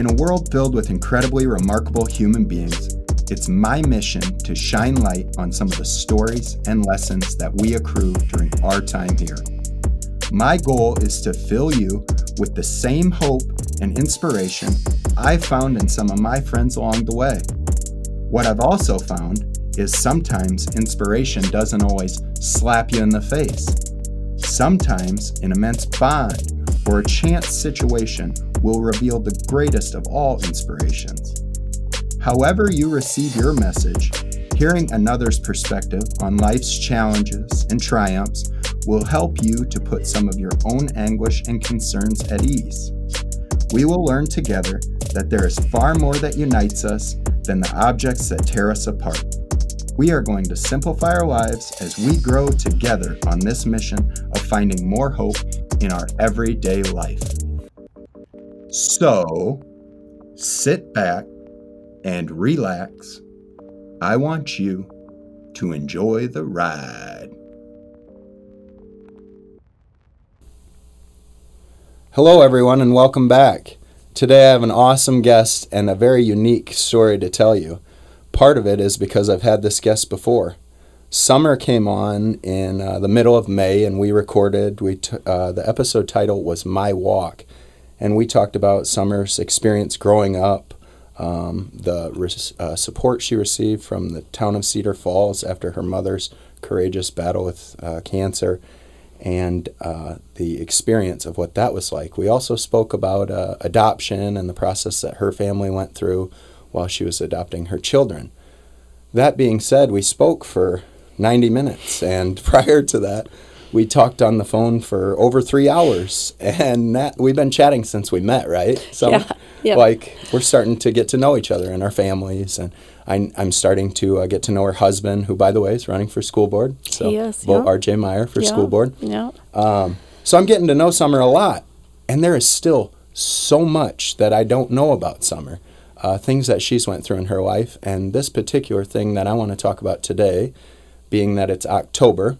In a world filled with incredibly remarkable human beings, it's my mission to shine light on some of the stories and lessons that we accrue during our time here. My goal is to fill you with the same hope and inspiration I found in some of my friends along the way. What I've also found is sometimes inspiration doesn't always slap you in the face. Sometimes an immense bond or a chance situation will reveal the greatest of all inspirations. However, you receive your message, hearing another's perspective on life's challenges and triumphs will help you to put some of your own anguish and concerns at ease. We will learn together that there is far more that unites us than the objects that tear us apart. We are going to simplify our lives as we grow together on this mission of finding more hope in our everyday life. So, sit back and relax. I want you to enjoy the ride. Hello, everyone, and welcome back. Today I have an awesome guest and a very unique story to tell you. Part of it is because I've had this guest before. Summer came on in uh, the middle of May, and we recorded. We t- uh, the episode title was "My Walk," and we talked about Summer's experience growing up, um, the res- uh, support she received from the town of Cedar Falls after her mother's courageous battle with uh, cancer, and uh, the experience of what that was like. We also spoke about uh, adoption and the process that her family went through while she was adopting her children. That being said, we spoke for 90 minutes, and prior to that, we talked on the phone for over three hours, and that, we've been chatting since we met, right? So, Yeah, yeah. like, we're starting to get to know each other and our families, and I, I'm starting to uh, get to know her husband, who, by the way, is running for school board. So, He is, vote yeah. R.J. Meyer for Yeah, school board. Yeah. Um, so I'm getting to know Summer a lot, and there is still so much that I don't know about Summer, uh, things that she's went through in her life, and this particular thing that I want to talk about today, being that it's October,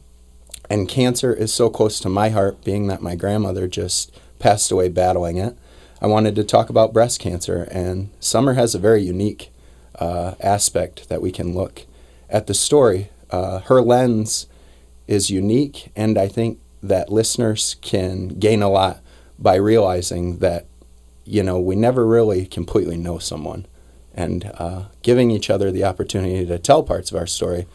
and cancer is so close to my heart, being that my grandmother just passed away battling it. I wanted to talk about breast cancer, and Summer has a very unique uh, aspect that we can look at the story. Uh, her lens is unique, and I think that listeners can gain a lot by realizing that, you know, we never really completely know someone. And uh, giving each other the opportunity to tell parts of our story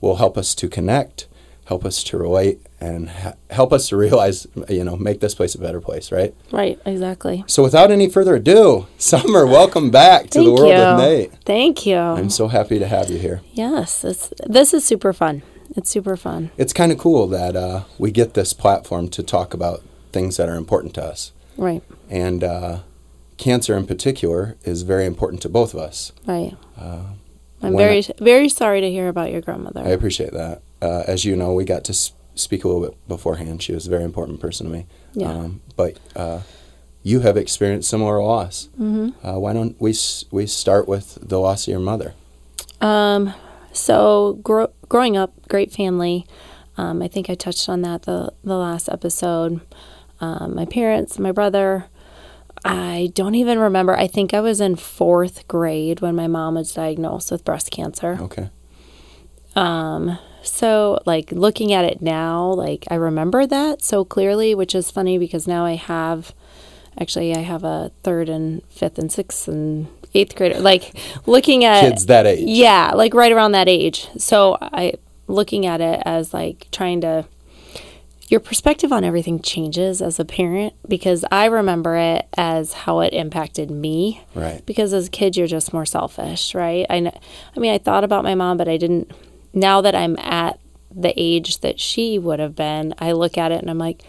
will help us to connect, help us to relate, and ha- help us to realize, you know, make this place a better place, right? Right. Exactly. So without any further ado, Summer, welcome back to the world you. with Nate. Thank you. I'm so happy to have you here. yes. It's, this is super fun. It's super fun. It's kind of cool that uh, we get this platform to talk about things that are important to us. Right. And uh, cancer in particular is very important to both of us. Right. Uh, I'm very very sorry to hear about your grandmother. I appreciate that. Uh, as you know, we got to speak a little bit beforehand. She was a very important person to me. Yeah. Um, but uh, you have experienced similar loss. Mm-hmm. Uh, why don't we s- we start with the loss of your mother? Um, so gro- growing up, great family. Um, I think I touched on that the the last episode. Um, my parents, my brother. I don't even remember. I think I was in fourth grade when my mom was diagnosed with breast cancer. Okay. Um, so like looking at it now, like I remember that so clearly, which is funny because now I have actually I have a third and fifth and sixth and eighth grader. Like looking at Kids that age. yeah, like right around that age. So I looking at it as like trying to your perspective on everything changes as a parent because I remember it as how it impacted me Right. because as a kid you're just more selfish, right? I I mean, I thought about my mom, but I didn't now that I'm at the age that she would have been, I look at it and I'm like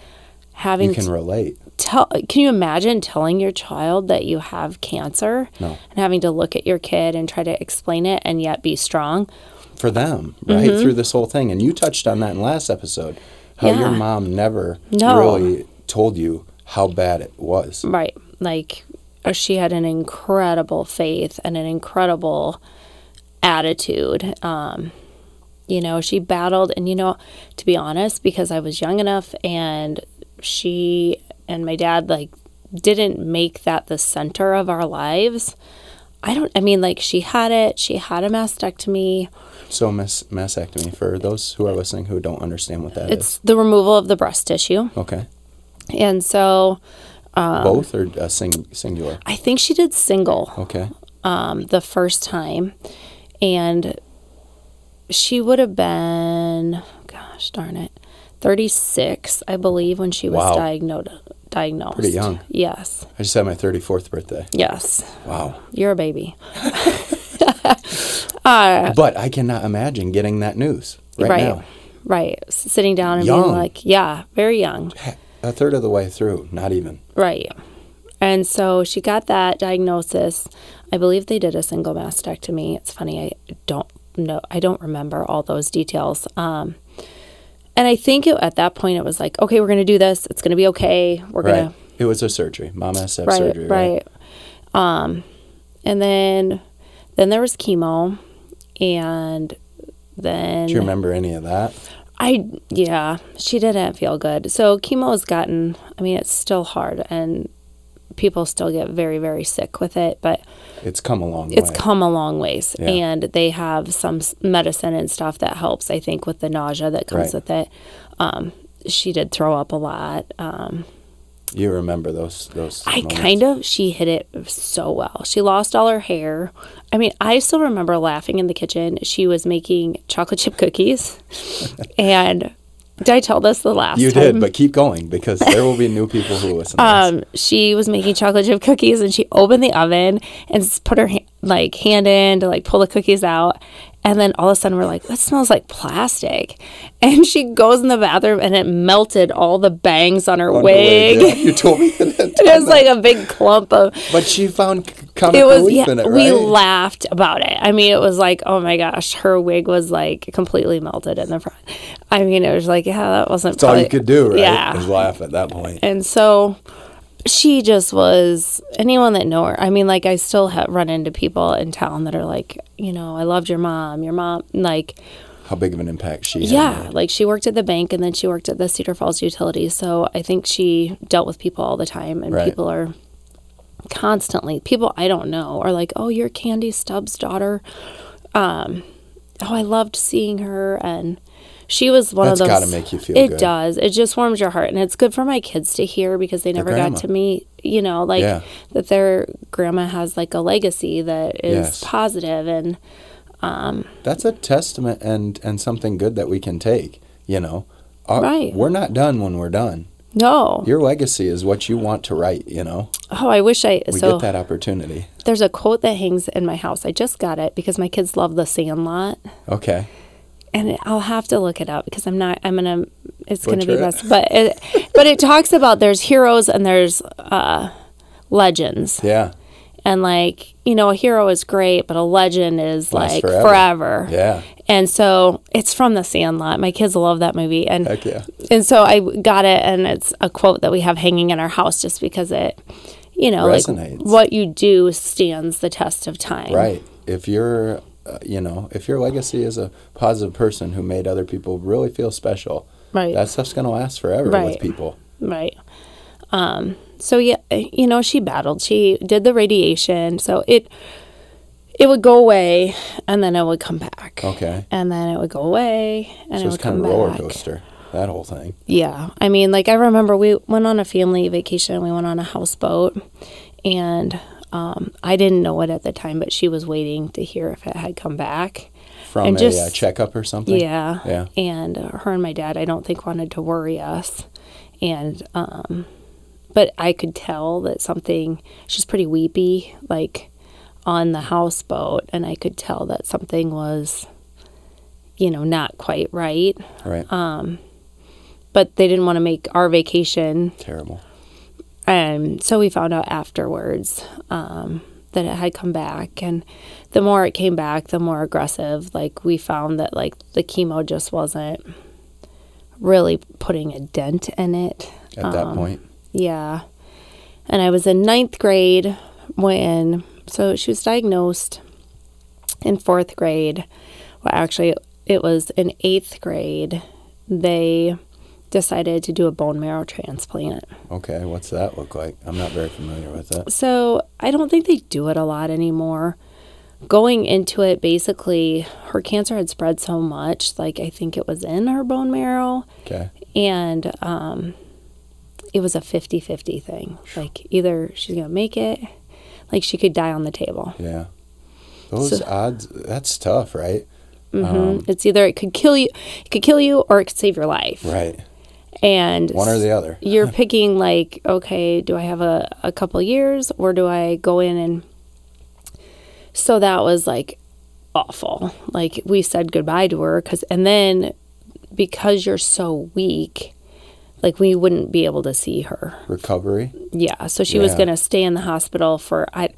having You can relate. tell can you imagine telling your child that you have cancer No. and having to look at your kid and try to explain it and yet be strong? for them, right? Mm-hmm. Through this whole thing. And you touched on that in last episode, how your mom never No. really told you how bad it was. Right. Like uh, she had an incredible faith and an incredible attitude. Um, you know, she battled, and you know, to be honest, because I was young enough and she and my dad, like, didn't make that the center of our lives. I don't, I mean, like she had it, she had a mastectomy. So, mas- mastectomy, for those who are listening who don't understand what that is. It's the removal of the breast tissue. Okay. And so Both or a sing- singular? I think she did single Okay. um, the first time. And she would have been, gosh darn it, 36, I believe, when she was Wow. diagnosed. Diagnosed. Pretty young. Yes. I just had my 34th birthday. Yes. Wow. You're a baby. Uh, but I cannot imagine getting that news right, right. now. Right. S- Sitting down and Young. being like, yeah, very young. A third of the way through, not even. Right. And so she got that diagnosis. I believe they did a single mastectomy. It's funny, I don't know, I don't remember all those details. Um, and I think it, at that point it was like, okay, we're going to do this. It's going to be okay. We're Right. going to It was a surgery. Mom has to have right, surgery. Right. right. Um, and then then there was chemo, and then Do you remember any of that? I yeah, she didn't feel good. So chemo has gotten. I mean, it's still hard, and people still get very very sick with it, but It's come a long it's way. come a long ways. Yeah. And they have some medicine and stuff that helps. I think with the nausea that comes Right. with it. Um, she did throw up a lot. Um, you remember those those I moments. kind of she hit it so well. She lost all her hair. I mean, I still remember laughing in the kitchen. She was making chocolate chip cookies, and did I tell this the last You time? did, but keep going because there will be new people who listen to um, she was making chocolate chip cookies, and she opened the oven and put her ha- like hand in to like pull the cookies out. And then all of a sudden, we're like, "That smells like plastic." And she goes in the bathroom, and it melted all the bangs on her On the wig. yeah, you told me that. it was like a big clump of But she found comic it was relief yeah, in it, right? we laughed about it i mean it was like oh my gosh her wig was like completely melted in the front i mean it was like yeah that wasn't That's all you could do, right? yeah Is laugh at that point. and so she just was anyone that know her i mean like i still have run into people in town that are like you know i loved your mom your mom like How big of an impact she had. yeah like she worked at the bank and then she worked at the cedar falls utility so i think she dealt with people all the time and Right. people are constantly people i don't know are like oh you're Candi stubbs daughter um oh i loved seeing her and she was one That's of those gotta make you feel it good. does it just warms your heart and it's good for my kids to hear because they never got to meet you know like Yeah. that their grandma has like a legacy that is Yes. positive and um, That's a testament and and something good that we can take. You know, Our- Right. We're not done when we're done. no Your legacy is what you want to write. You know, oh i wish i we so get that opportunity. There's a quote that hangs in my house. I just got it because my kids love The Sandlot, Okay. And I'll have to look it up because I'm not. I'm gonna. It's gonna be best, but it, but it talks about there's heroes and there's uh, legends, Yeah. and like you know, a hero is great, but a legend is Lasts like forever. forever. Yeah. And so it's from The Sandlot. My kids love that movie, and Heck yeah. and so I got it, and it's a quote that we have hanging in our house just because it, you know, Resonates. like what you do stands the test of time. Right. If you're, uh, you know, if your legacy is a positive person who made other people really feel special, Right. that stuff's gonna last forever Right. with people. Right. Um, so yeah, you know, she battled. She did the radiation, so it it would go away, and then it would come back. Okay. And then it would go away, and So it it's would kind come of a roller back. coaster. That whole thing. Yeah, I mean, like I remember we went on a family vacation. We went on a houseboat, and um, I didn't know it at the time, but she was waiting to hear if it had come back. From And a just- uh, checkup or something. Yeah. Yeah. And uh, her and my dad, I don't think wanted to worry us. And, um, but I could tell that something, she's pretty weepy, like on the houseboat. And I could tell that something was, you know, not quite right. Right. Uh, But they didn't want to make our vacation. Terrible. And so we found out afterwards um, that it had come back. And the more it came back, the more aggressive. Like we found that like the chemo just wasn't really putting a dent in it. At that Um, point. Yeah. And I was in ninth grade when, so she was diagnosed in fourth grade. Well, actually, it was in eighth grade. They decided to do a bone marrow transplant. Okay, what's that look like? I'm not very familiar with it. So I don't think they do it a lot anymore. Going into it, basically, her cancer had spread so much, like I think it was in her bone marrow, Okay. and um, it was a 50 50 thing. Like either she's going to make it, like she could die on the table. Yeah. Those So- odds, that's tough, right? hmm Um, it's either it could kill you, it could kill you, or it could save your life. Right. And One or the other. you're picking like okay do i have a, a couple years or do i go in and so that was like awful like we said goodbye to her because and then because you're so weak like we wouldn't be able to see her Recovery. yeah so she was gonna stay in the hospital for I,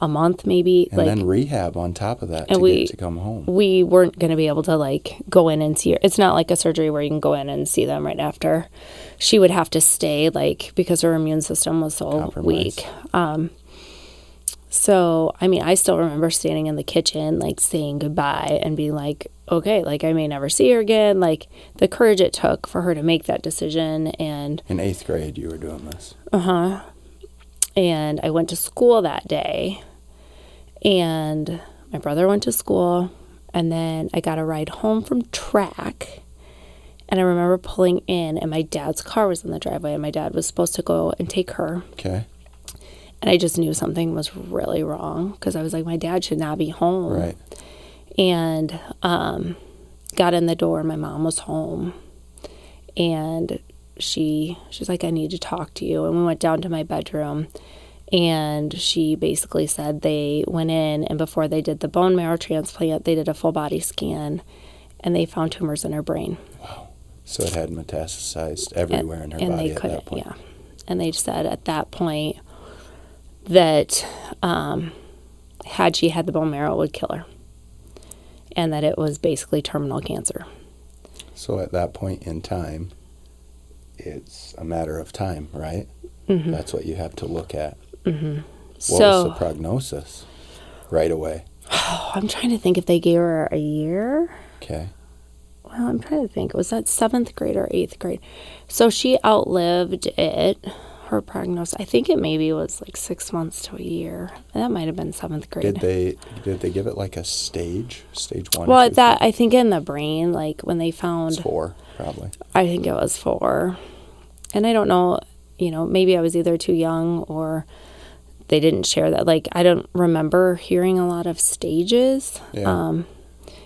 a month maybe And like then rehab on top of that And to we- get to come home. we weren't going to be able to like go in and see her. It's not like a surgery where you can go in and see them right after. She would have to stay like because her immune system was so weak. Um so I mean, I still remember standing in the kitchen like saying goodbye and being like, okay, like I may never see her again. Like the courage it took for her to make that decision and In eighth grade, you were doing this. uh-huh. And I went to school that day. And my brother went to school. And then I got a ride home from track. And I remember pulling in, and my dad's car was in the driveway. And my dad was supposed to go and take her. Okay. And I just knew something was really wrong because I was like, my dad should not be home Right. and um, got in the door. My mom was home, and she she's like, "I need to talk to you." And we went down to my bedroom, and she basically said they went in, and before they did the bone marrow transplant, they did a full body scan, and they found tumors in her brain, Wow. So it had metastasized everywhere in her and body they at couldn't, that point. yeah. And they said at that point that um, had she had the bone marrow, it would kill her, and that it was basically terminal cancer. So at that point in time, it's a matter of time, right? hmm That's what you have to look at. Hmm What was the prognosis right away? oh, I'm trying to think if they gave her a year. Okay. Well, I'm trying to think. Was that seventh grade or eighth grade? So she outlived it. Her prognosis. I think it maybe was like six months to a year. That might have been seventh grade. Did they did they give it like a stage? Stage one? well, two, that I think in the brain, like when they found, four, probably. I think it was four, and I don't know. You know, maybe I was either too young or they didn't share that. Like I don't remember hearing a lot of stages. Yeah. Um,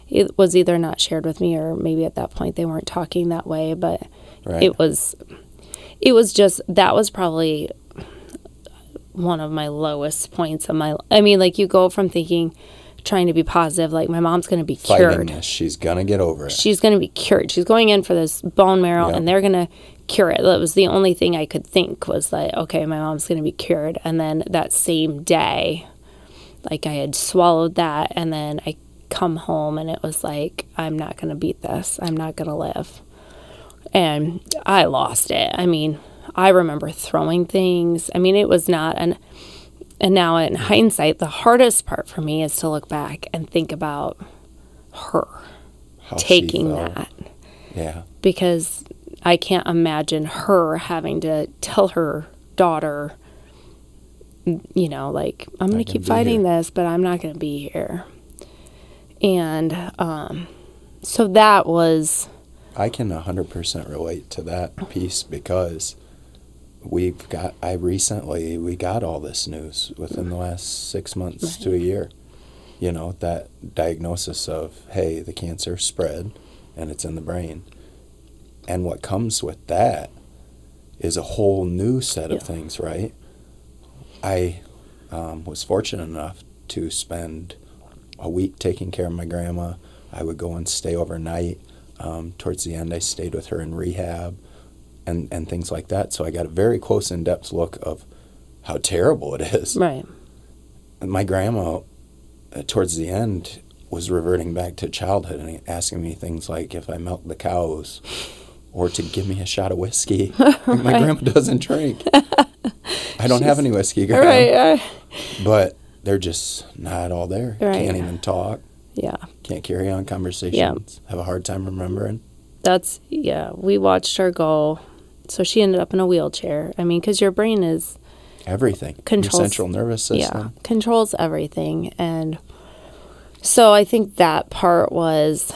it was either not shared with me or maybe at that point they weren't talking that way. But right. it was, it was just that was probably one of my lowest points of my. I mean, like you go from thinking, trying to be positive, like my mom's going to be Fighting cured this. She's gonna get over it. she's going to be cured. She's going in for this bone marrow Yeah. and they're going to cure it. That was the only thing I could think was like, okay, my mom's going to be cured. And then that same day, like I had swallowed that and then I come home and it was like, I'm not going to beat this. I'm not going to live. And I lost it. I mean, I remember throwing things. I mean, it was not an and now in hindsight, the hardest part for me is to look back and think about her How taking that Yeah. because I can't imagine her having to tell her daughter, you know, like, I'm going to keep fighting this, but I'm not going to be here. And um, so that was, I can 100% relate to that piece because we've got, I recently, we got all this news within the last six months to a year. You know, that diagnosis of, hey, the cancer spread and it's in the brain. And what comes with that is a whole new set of Yeah. things, right? I um, was fortunate enough to spend a week taking care of my grandma. I would go and stay overnight. Um, towards the end, I stayed with her in rehab and, and things like that. So I got a very close, in depth look of how terrible it is. right. And my grandma, uh, towards the end, was reverting back to childhood and asking me things like if I milk the cows or to give me a shot of whiskey. Like, my Right. grandma doesn't drink. I don't have any whiskey, grandma. right. But they're just not all there. Right. Can't even talk. yeah. Can't carry on conversations. Yeah. Have a hard time remembering. that's yeah. We watched her go. So she ended up in a wheelchair. I mean, because your brain is Everything. Controls- Your central nervous yeah system. controls everything, and so I think that part was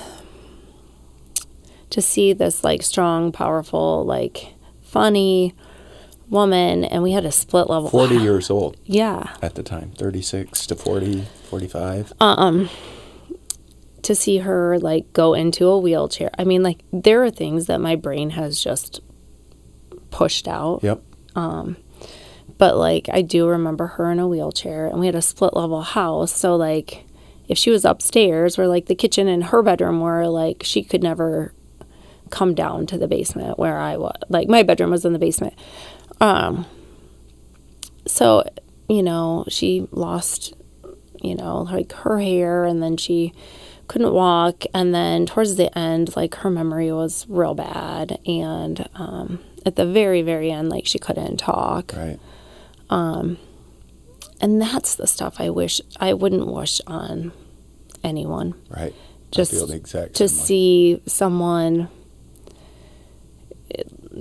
to see this like strong, powerful, like funny woman, and we had a split level. 40 years old Yeah. at the time. 36 to 40, 45. um to see her like go into a wheelchair. I mean like there are things that my brain has just pushed out. Yep. Um But like I do remember her in a wheelchair and we had a split level house, so like if she was upstairs where like the kitchen and her bedroom were like she could never come down to the basement where I was. Like my bedroom was in the basement. Um so you know, she lost you know, like her hair and then she couldn't walk and then towards the end like her memory was real bad and um at the very very end like she couldn't talk Right. Um, and that's the stuff I wish I wouldn't wish on anyone Right. Just I feel the exact to see someone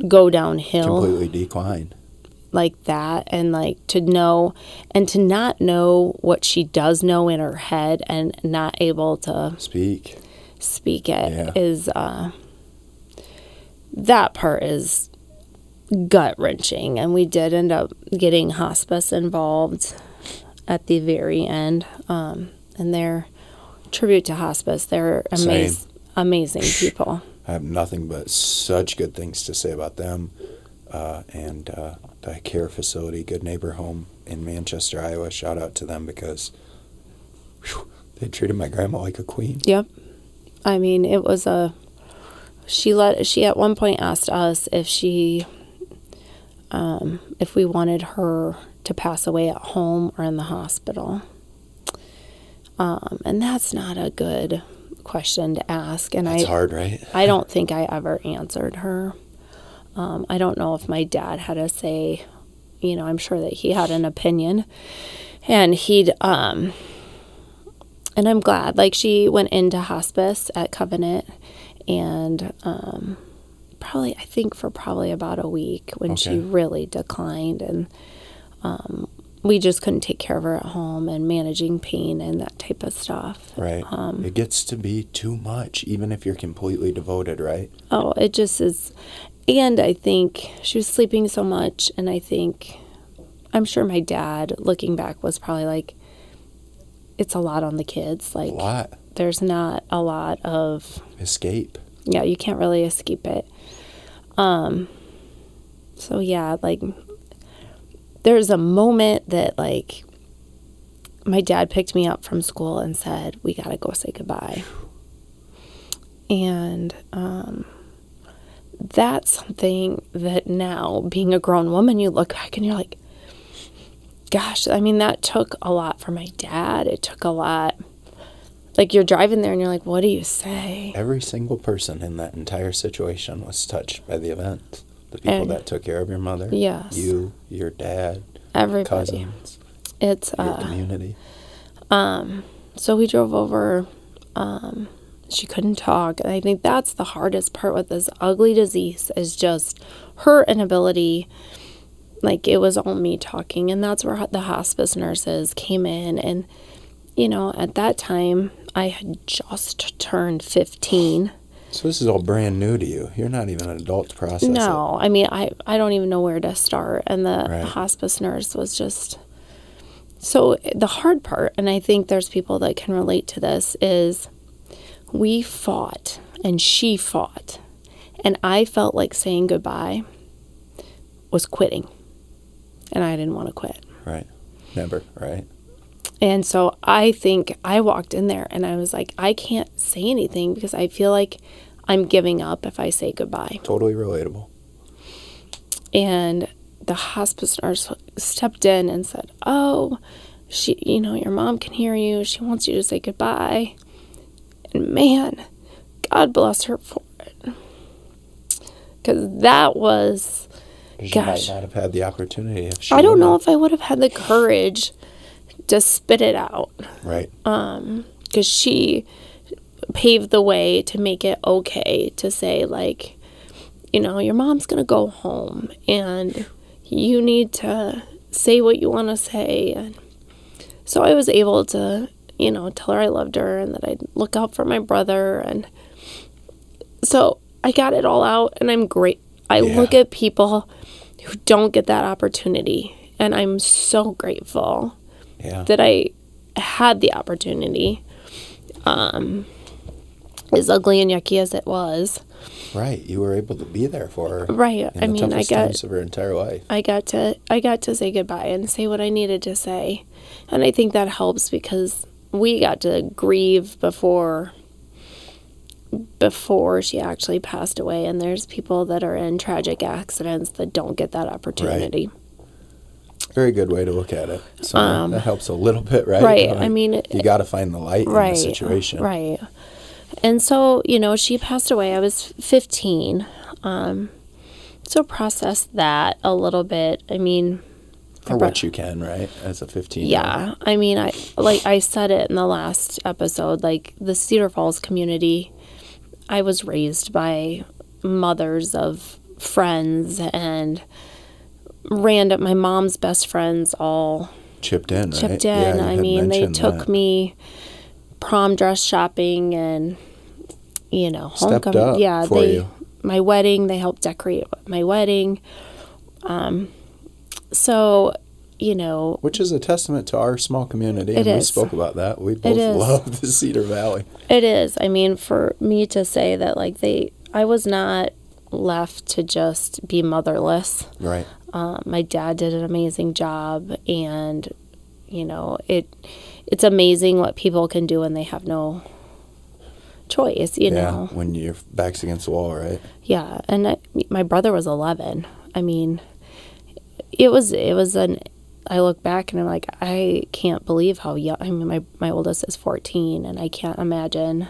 go downhill completely decline. like that and like to know and to not know what she does know in her head and not able to Speak. speak it Yeah. is uh that part is gut wrenching and we did end up getting hospice involved at the very end um and they're tribute to hospice they're amazing amazing people I have nothing but such good things to say about them uh, and uh, the care facility, Good Neighbor Home in Manchester, Iowa. Shout out to them because whew, they treated my grandma like a queen. Yep. I mean, it was a. She let. She at one point asked us if she, um, if we wanted her to pass away at home or in the hospital. Um, and that's not a good question to ask. And That's I, hard, right? I don't think I ever answered her. Um, I don't know if my dad had a say. You know, I'm sure that he had an opinion, and he'd. Um, and I'm glad. Like she went into hospice at Covenant, and um, probably I think for probably about a week when she really declined, and um, we just couldn't take care of her at home and managing pain and that type of stuff. Right. Um, it gets to be too much, even if you're completely devoted, right? Oh, it just is. And I think she was sleeping so much. And I think, I'm sure my dad, looking back, was probably like, it's a lot on the kids. A Like, lot. there's not a lot of, Escape. yeah, you can't really escape it. Um, so yeah, like, there's a moment that, like, my dad picked me up from school and said, We got to go say goodbye. And, um, that's something that now, being a grown woman, you look back and you're like, gosh, I mean, that took a lot for my dad. It took a lot. Like, you're driving there and you're like, what do you say? Every single person in that entire situation was touched by the event. The people And- that took care of your mother. Yes. You, your dad, Everybody. cousins, It's, your uh, community. so we drove over. Um, she couldn't talk. And I think that's the hardest part with this ugly disease is just her inability. Like it was all me talking. And that's where the hospice nurses came in. And, you know, at that time, I had just turned 15. So this is all brand new to you. You're not even an adult to process it. No, I mean, I, I don't even know where to start. And the Right. hospice nurse was just so the hard part, and I think there's people that can relate to this, is we fought and she fought. And I felt like saying goodbye was quitting. And I didn't want to quit. Right. Never, right? And so I think I walked in there and I was like, I can't say anything because I feel like I'm giving up if I say goodbye. Totally relatable. and the hospice nurse stepped in and said, "Oh, she, you know, your mom can hear you. She wants you to say goodbye." And man, God bless her for it, because that was. 'Cause Gosh. Might not have had the opportunity if she I don't know if I would have had the courage to spit it out, Right. Um, because she paved the way to make it okay to say like you know your mom's going to go home and you need to say what you want to say and so I was able to you know tell her I loved her and that I'd look out for my brother and so I got it all out and I'm great I Yeah. look at people who don't get that opportunity and I'm so grateful Yeah. that I had the opportunity. Um, as ugly and yucky as it was, right. You were able to be there for her. right? I mean, I got of her entire life. I got to I got to say goodbye and say what I needed to say, and I think that helps because we got to grieve before before she actually passed away and there's people that are in tragic accidents that don't get that opportunity Very good way to look at it. So Um, that helps a little bit, right? right, Like, I mean, you got to find the light right in the situation. right and so you know she passed away i was 15 um so process that a little bit i mean Or what you can, right? As a 15. yeah i mean i like i said it in the last episode like the cedar falls community i was raised by mothers of friends and random my mom's best friends all Chipped in, right? chipped Yeah, in. you I mean, they took that. me prom dress shopping and you know, homecoming. yeah, for they you. my wedding, they helped decorate my wedding. Um so, you know, Which is a testament to our small community. It and we spoke about that. We both love the Cedar Valley. it is. I mean, for me to say that like they I was not left to just be motherless. Right. Um, my dad did an amazing job, and you know it. It's amazing what people can do when they have no choice. You yeah. know, When your back's against the wall, right? yeah. And I, my brother was eleven. I mean, it was it was an. I look back and I'm like, I can't believe how young. I mean, my my oldest is fourteen, and I can't imagine.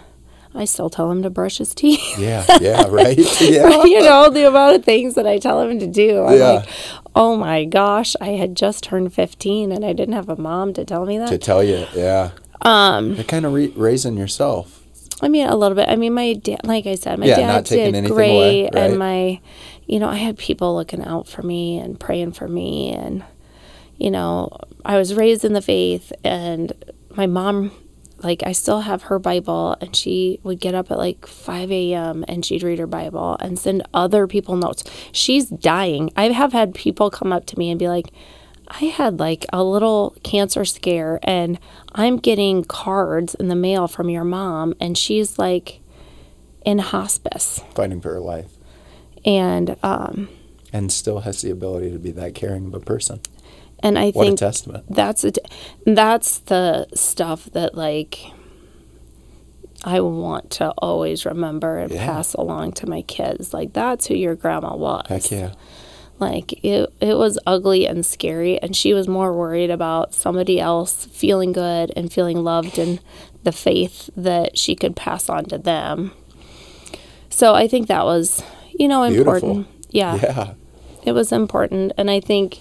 I still tell him to brush his teeth. Yeah. Yeah. Right. Yeah. you know, the amount of things that I tell him to do. I'm Yeah. like, oh my gosh, I had just turned 15 and I didn't have a mom to tell me that. to tell you, yeah. Um, You're kind of re- raising yourself. I mean, a little bit. I mean, my dad, like I said, my Yeah, dad did great. away, right? And my, you know, I had people looking out for me and praying for me. And, you know, I was raised in the faith and my mom, like, I still have her Bible and she would get up at like 5 a.m. and she'd read her Bible and send other people notes. She's dying. I have had people come up to me and be like, I had like a little cancer scare and I'm getting cards in the mail from your mom and she's like in hospice fighting for her life, and um and still has the ability to be that caring of a person. And I What a think testament! that's a, that's the stuff that like I want to always remember and Yeah. pass along to my kids. Like that's who your grandma was. Heck yeah, Like it, it was ugly and scary, and she was more worried about somebody else feeling good and feeling loved and the faith that she could pass on to them. So I think that was, you know, Beautiful. important. Yeah, yeah, it was important, and I think,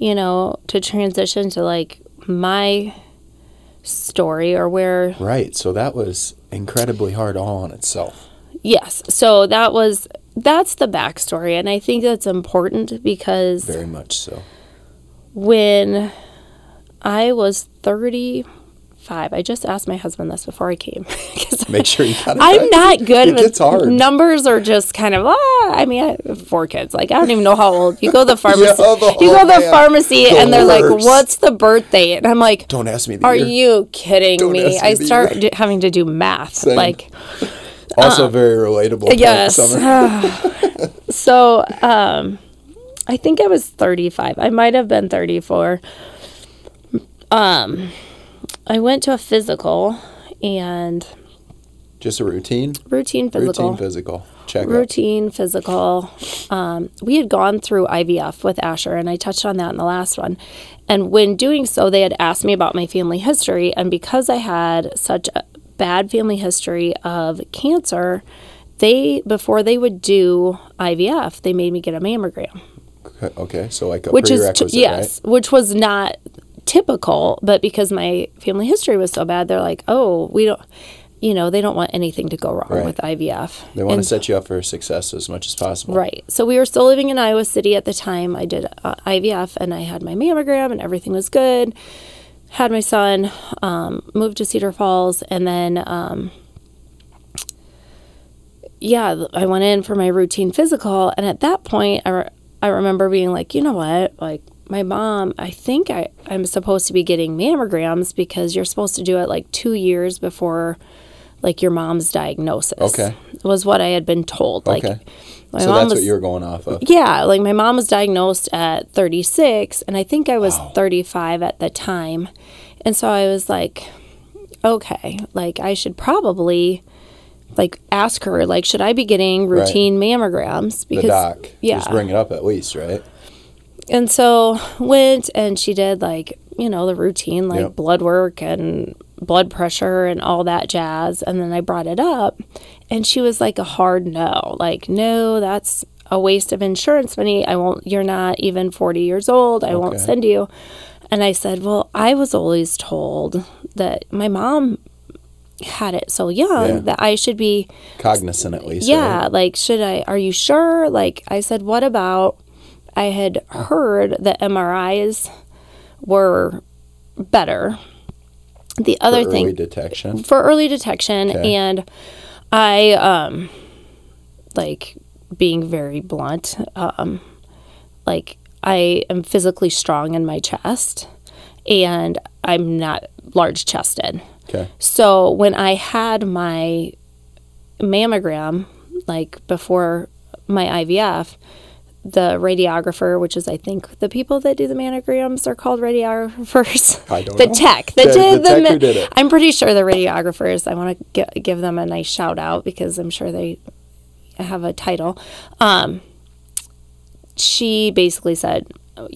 you know, to transition to like my story or where right. So that was incredibly hard all on itself. yes so that was that's the backstory and i think that's important because Very much so. when I was 35, I just asked my husband this before I came. Make sure you got it. I'm right. not good It with gets hard. numbers are just kind of ah. I mean, I have four kids. Like I don't even know how old. You go to the pharmacy. the- you go to the man. pharmacy, The and they're like, "What's the birthday?" And I'm like, Don't ask me. The "Are year. you kidding Don't me?" I start d- having to do math. Same. Like also very relatable? uh, yes. So um I think I was 35. I might have been 34. Um I went to a physical and Just a routine. routine physical. Routine physical. Check routine physical. Um, we had gone through IVF with Asher, and I touched on that in the last one. And when doing so, they had asked me about my family history. And because I had such a bad family history of cancer, they, before they would do IVF, they made me get a mammogram, Okay, so like a which is, t- yes, which was not typical. But because my family history was so bad, they're like, oh, we don't. you know, they don't want anything to go wrong Right. with IVF. They want to set you up for success as much as possible. Right. So we were still living in Iowa City at the time. I did uh, IVF and I had my mammogram and everything was good. Had my son, um, moved to Cedar Falls, and then, um, yeah, I went in for my routine physical. And at that point, I, re- I remember being like, you know what? Like, my mom, I think I, I'm supposed to be getting mammograms because you're supposed to do it like two years before like your mom's diagnosis. Okay. Was what I had been told. Like Okay. my so mom that's was what you're going off of. yeah, like my mom was diagnosed at 36, and I think I was Wow. 35 at the time. And so I was like, okay, like I should probably like ask her, like, should I be getting Right. routine mammograms? The doc. yeah. Just bring it up at least, right? And so went and she did like, you know, the routine like Yep. blood work and blood pressure and all that jazz. And then I brought it up and she was like a hard no. Like, no, that's a waste of insurance money. I won't you're not even 40 years old. I won't send you. And I said, "Well, I was always told that my mom had it so young Yeah. that I should be Cognizant at least. yeah, right? like should I are you sure? Like I said what about I had heard that MRIs were better. The other For thing early detection. for early detection Okay. and I um like being very blunt um like I am physically strong in my chest and I'm not large chested. Okay. So when I had my mammogram, like before my IVF, the radiographer, which is I think the people that do the mammograms are called radiographers. I don't the know. tech that The- did the ma- who did. I'm pretty sure the radiographers. I want to gi- give them a nice shout out because I'm sure they have a title. Um, she basically said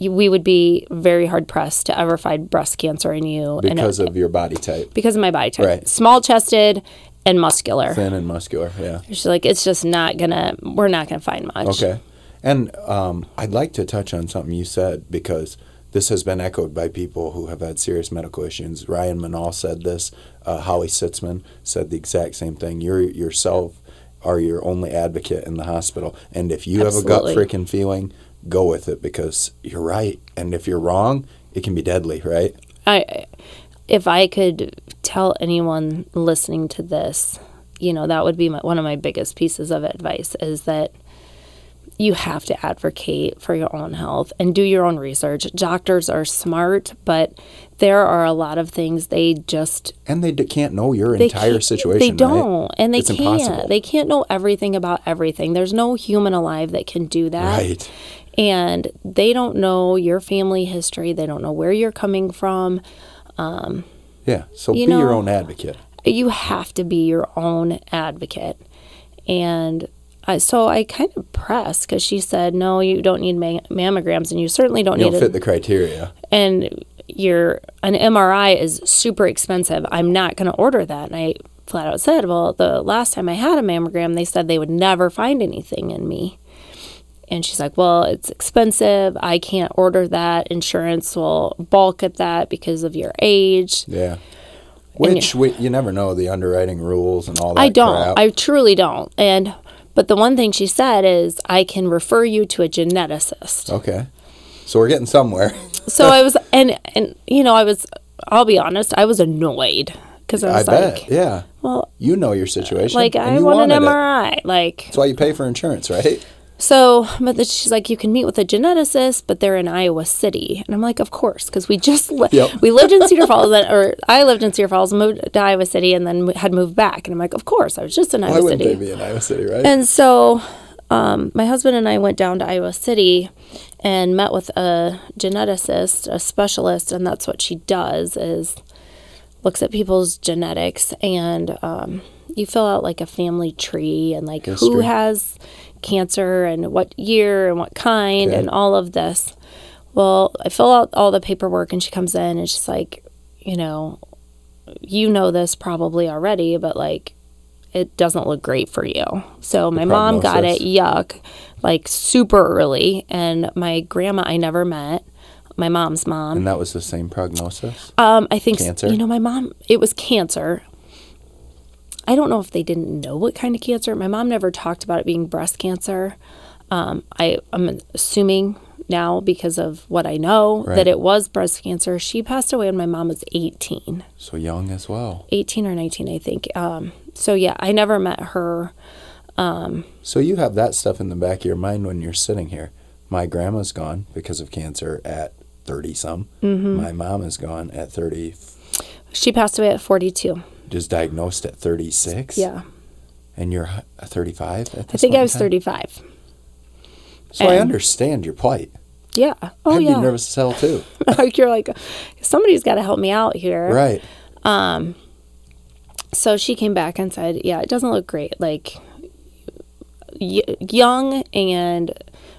we would be very hard pressed to ever find breast cancer in you Because of your body type. because of my body type. Right. Small chested and muscular. Thin and muscular. Yeah. She's like, it's just not gonna. We're not gonna find much. Okay. And um, I'd like to touch on something you said because this has been echoed by people who have had serious medical issues. Ryan Manal said this. Uh, Holly Sitzman said the exact same thing. You yourself are your only advocate in the hospital. And if you have a gut freaking feeling, go with it because you're right. And if you're wrong, it can be deadly, right? I, if I could tell anyone listening to this, you know, that would be my, one of my biggest pieces of advice is that you have to advocate for your own health and do your own research. Doctors are smart, but there are a lot of things they just And they d- can't know your entire situation. They don't, and they It's can't. impossible. They can't know everything about everything. There's no human alive that can do that. Right. And they don't know your family history. They don't know where you're coming from. Um, Yeah. So You be your own advocate. You have to be your own advocate. And I, so I kind of pressed because she said, "No, you don't need ma- mammograms, and you certainly don't You need don't it." fit the criteria. and your an MRI is super expensive. I'm not going to order that. And I flat out said, "Well, the last time I had a mammogram, they said they would never find anything in me." And she's like, "Well, it's expensive. I can't order that. Insurance will balk at that because of your age." Yeah. Which we, you never know the underwriting rules and all that. I don't. crap. I truly don't. And but the one thing she said is, "I can refer you to a geneticist." Okay. So we're getting somewhere. So I was, and and you know, I was. I'll be honest. I was annoyed because I I was bet. like, yeah. "Well, You know your situation. like I you want an wanted it. MRI." Like That's why you pay for insurance, right? So, but then she's like, "You can meet with a geneticist, but they're in Iowa City." And I'm like, "Of course," because we just li- Yep. we lived in Cedar Falls, then, or I lived in Cedar Falls, moved to Iowa City, and then had moved back. And I'm like, "Of course, I was just in Why Iowa wouldn't City." they be in Iowa City, right? And so um, my husband and I went down to Iowa City and met with a geneticist, a specialist, and that's what she does is looks at people's genetics and um, you fill out like a family tree and like who has cancer and what year and what kind Okay. and all of this. Well, I fill out all the paperwork and she comes in and she's like, you know, you know this probably already, but like it doesn't look great for you. So my mom got it yuck, like super early, and my grandma I never met, my mom's mom. and that was the same prognosis. Um, I think Cancer? you know my mom. It was cancer. I don't know if they didn't know what kind of cancer. My mom never talked about it being breast cancer. Um, I, I'm assuming now because of what I know Right. that it was breast cancer. She passed away when my mom was 18, So young as well. 18 or 19, I think. Um, so yeah, I never met her. So you have that stuff in the back of your mind when you're sitting here. My grandma's gone because of cancer at 30 some. Mm-hmm. My mom is gone at 30, She passed away at 42. Just diagnosed at 36. Yeah. And you're 35 at I think I was time? 35. So I understand your plight. Yeah. Oh, I'd yeah. be nervous as hell too. like you're like, somebody's got to help me out here. right. Um, so she came back and said, "Yeah, it doesn't look great. Like y- young and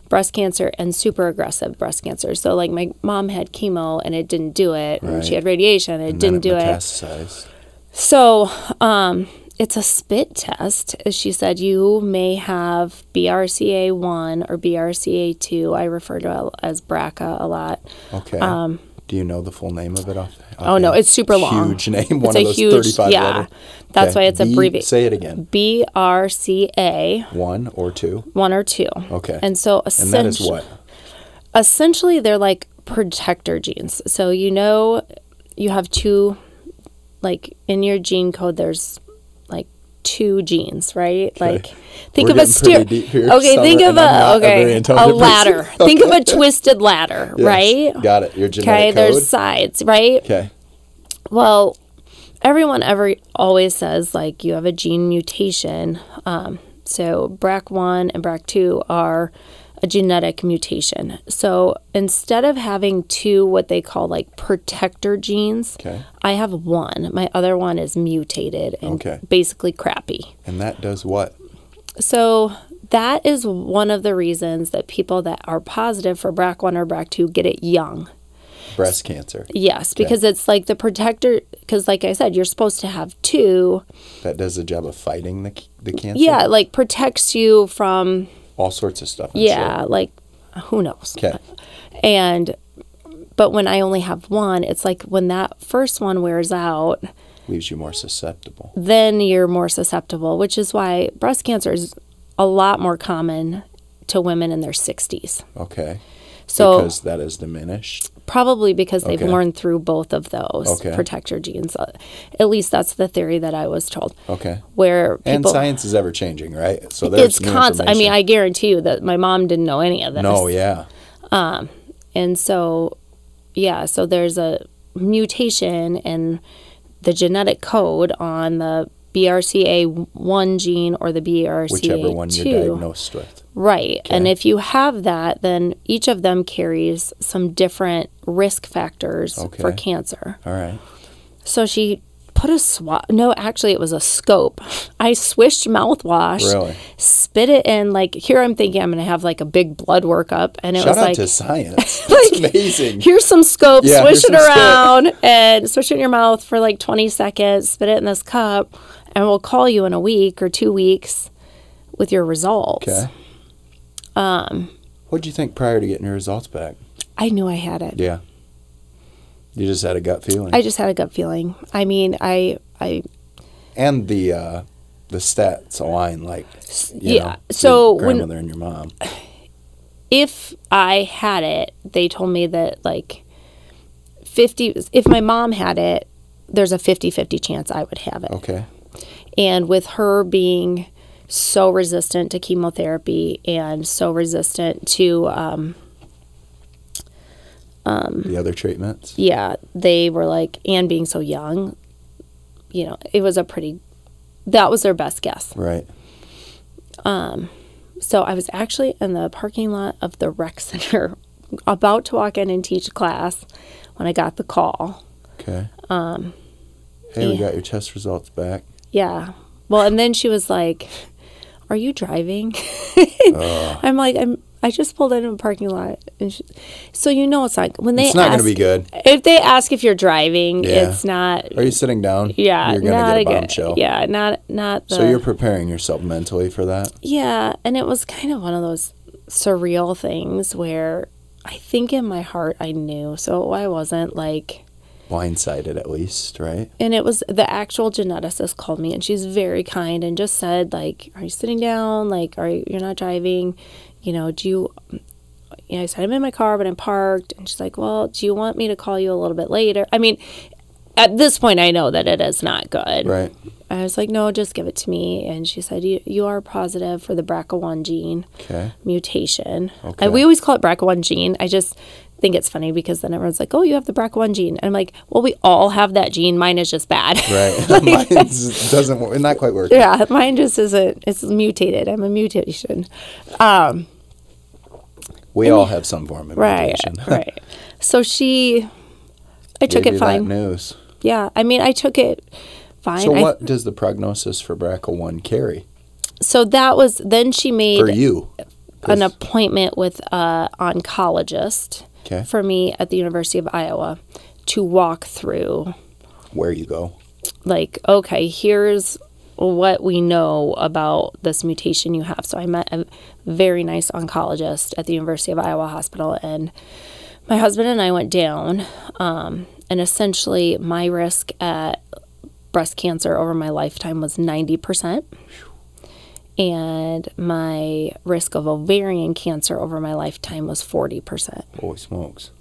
breast cancer and super aggressive breast cancer. So like my mom had chemo and it didn't do it, and she had radiation and it And didn't do it. So um, it's a spit test. As she said you may have BRCA1 or BRCA2. I refer to it as BRCA a lot. Okay. Do you know the full name of it off? Um, Oh no, it's super long. Huge name. It's One a of those huge, 35 yeah. letter. That's Okay. why it's B- abbreviated. Say it again. BRCA One or two. one or two. Okay. And so essentially. And that is what? essentially they're like protector genes. So you know you have two like in your gene code there's like two genes, right? Like think We're of a steer. Okay, think of a not a okay, a, ladder. Think of a twisted ladder, Yes. right? Got it. Your genetic Okay, code. there's sides, right? Okay. Well, everyone ever always says like you have a gene mutation. Um, so BRCA1 and BRCA2 are a genetic mutation. So instead of having two what they call like protector genes, Okay. I have one. My other one is mutated and Okay. basically crappy. And that does what? So that is one of the reasons that people that are positive for BRCA1 or BRCA2 get it young. Breast cancer. Yes, because it's like the protector. Because, like I said, you're supposed to have two. That does the job of fighting the the cancer. Yeah, like protects you from. All sorts of stuff. I'm Yeah, sure. like who knows? Okay. And, but when I only have one, it's like when that first one wears out, Leaves you more susceptible. then you're more susceptible. Which is why breast cancer is a lot more common to women in their 60s. Okay. So because that is diminished. Probably because they've Okay. worn through both of those Okay. protector genes. Uh, At least that's the theory that I was told. Okay. Where people, And science is ever changing, right? So there's it's constant. I mean, I guarantee you that my mom didn't know any of this. No, yeah. Um, And so, yeah, so there's a mutation in the genetic code on the BRCA1 gene or the BRCA2. Whichever one you're diagnosed with. Right. And if you have that, then each of them carries some different risk factors for cancer. All right. So she put a swab. No, actually, it was a scope. I swished mouthwash, Really? spit it in. Like, here I'm thinking I'm going to have like a big blood workup. And it was. Shout was out like, to science. That's amazing. here's some scope, Yeah, swish it around and swish it in your mouth for like 20 seconds, spit it in this cup, and we'll call you in a week or two weeks with your results. Okay. Um. What'd you think prior to getting your results back? I knew I had it. Yeah. You just had a gut feeling. I just had a gut feeling. I mean, I, I, and the uh, the stats align like you yeah. know, so your when grandmother and your mom. if I had it, they told me that like 50 if my mom had it, there's a 50-50 chance I would have it. Okay. And with her being so resistant to chemotherapy and so resistant to um, The other treatments. yeah, they were like and being so young, you know, it was a pretty that was their best guess. Right. Um, So I was actually in the parking lot of the rec center about to walk in and teach class when I got the call. Okay. Um. Hey, we got your test results back. Yeah. Well, and then she was like, "Are you driving?" I'm like, "I'm. I just pulled into a parking lot." And she, so you know, it's not when they It's not going to be good. if they ask if you're driving. Yeah. It's not. Are you sitting down? Yeah, You're going not to a get a good. bombshell. Yeah, not not the. So you're preparing yourself mentally for that. Yeah, and it was kind of one of those surreal things where I think in my heart I knew. So I wasn't like blindsided at least, right? and it was the actual geneticist called me and she's very kind and just said like are you sitting down like are you you're not driving you know do you you know, I said I'm in my car but I'm parked and she's like well do you want me to call you a little bit later I mean at this point I know that it is not good Right. I was like no just give it to me and she said you, you are positive for the BRCA1 gene Okay. mutation. Okay. And we always call it BRCA1 gene. I just think it's funny because then everyone's like, "Oh, you have the BRCA1 gene," and I'm like, "Well, we all have that gene. Mine is just bad." Right. Mine doesn't wo- not quite work. yeah, mine just isn't. It's mutated. I'm a mutation. Um, We all have some form of right, mutation. right. So she, I took Gave it fine. news. Yeah, I mean, I took it fine. So I- what does the prognosis for BRCA1 carry so that was then she made for you? an appointment with a oncologist Okay. for me at the University of Iowa to walk through where you go. like, okay, here's what we know about this mutation you have. So I met a very nice oncologist at the University of Iowa Hospital, and my husband and I went down. Um, and essentially, my risk at breast cancer over my lifetime was 90%. And my risk of ovarian cancer over my lifetime was 40% Holy smokes.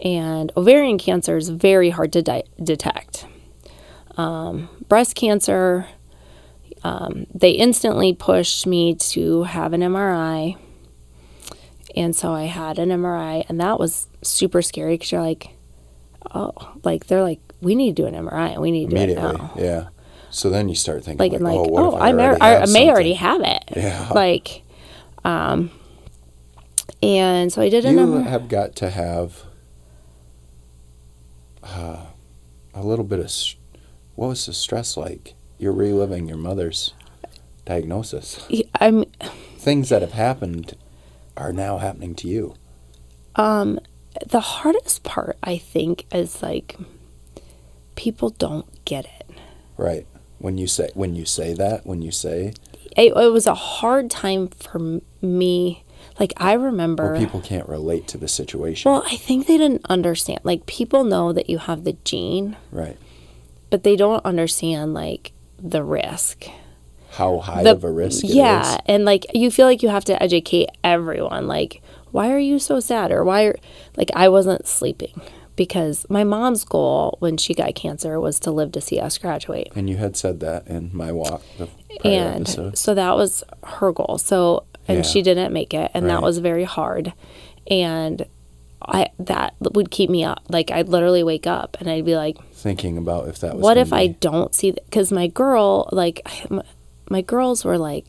and ovarian cancer is very hard to di- detect. Um, breast cancer, um, they instantly pushed me to have an MRI. And so I had an MRI, and that was super scary because you're like, oh, like they're like, we need to do an MRI, and we need to do it now. Yeah. So then you start thinking Like, like, like, oh, oh, I, I, may, already I, may already have it. Yeah. Like, um, and so I did an You MRI. have got to have uh, a little bit of s- what was the stress like? You're reliving your mother's diagnosis. I'm Things that have happened are now happening to you. Um, the hardest part, I think, is like people don't get it. Right. When you say when you say that, when you say It, it was a hard time for me. Like I remember. or people can't relate to the situation. well, I think they didn't understand. Like people know that you have the gene, right. but they don't understand like the risk. How high The- of a risk it yeah, is. and like you feel like you have to educate everyone. Like, why are you so sad? Or why are like I wasn't sleeping because my mom's goal when she got cancer was to live to see us graduate. And you had said that in my walk and episode. so that was her goal so and Yeah. she didn't make it and that was very hard and i that would keep me up like i'd literally wake up and i'd be like Thinking about if that was what if i don't see because my girl like my, my girls were like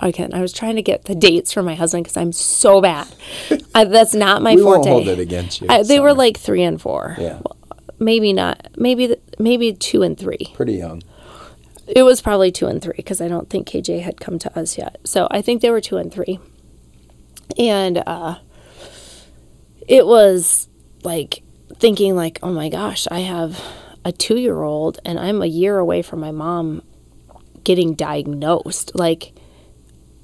again i was trying to get the dates for my husband because i'm so bad I, that's not my we forte won't hold it against you. I, they were like three and four Yeah. maybe not maybe maybe two and three pretty young. it was probably two and three because I don't think KJ had come to us yet. So I think they were two and three. And uh, it was like thinking like, oh my gosh, I have a two year old and I'm a year away from my mom getting diagnosed. Like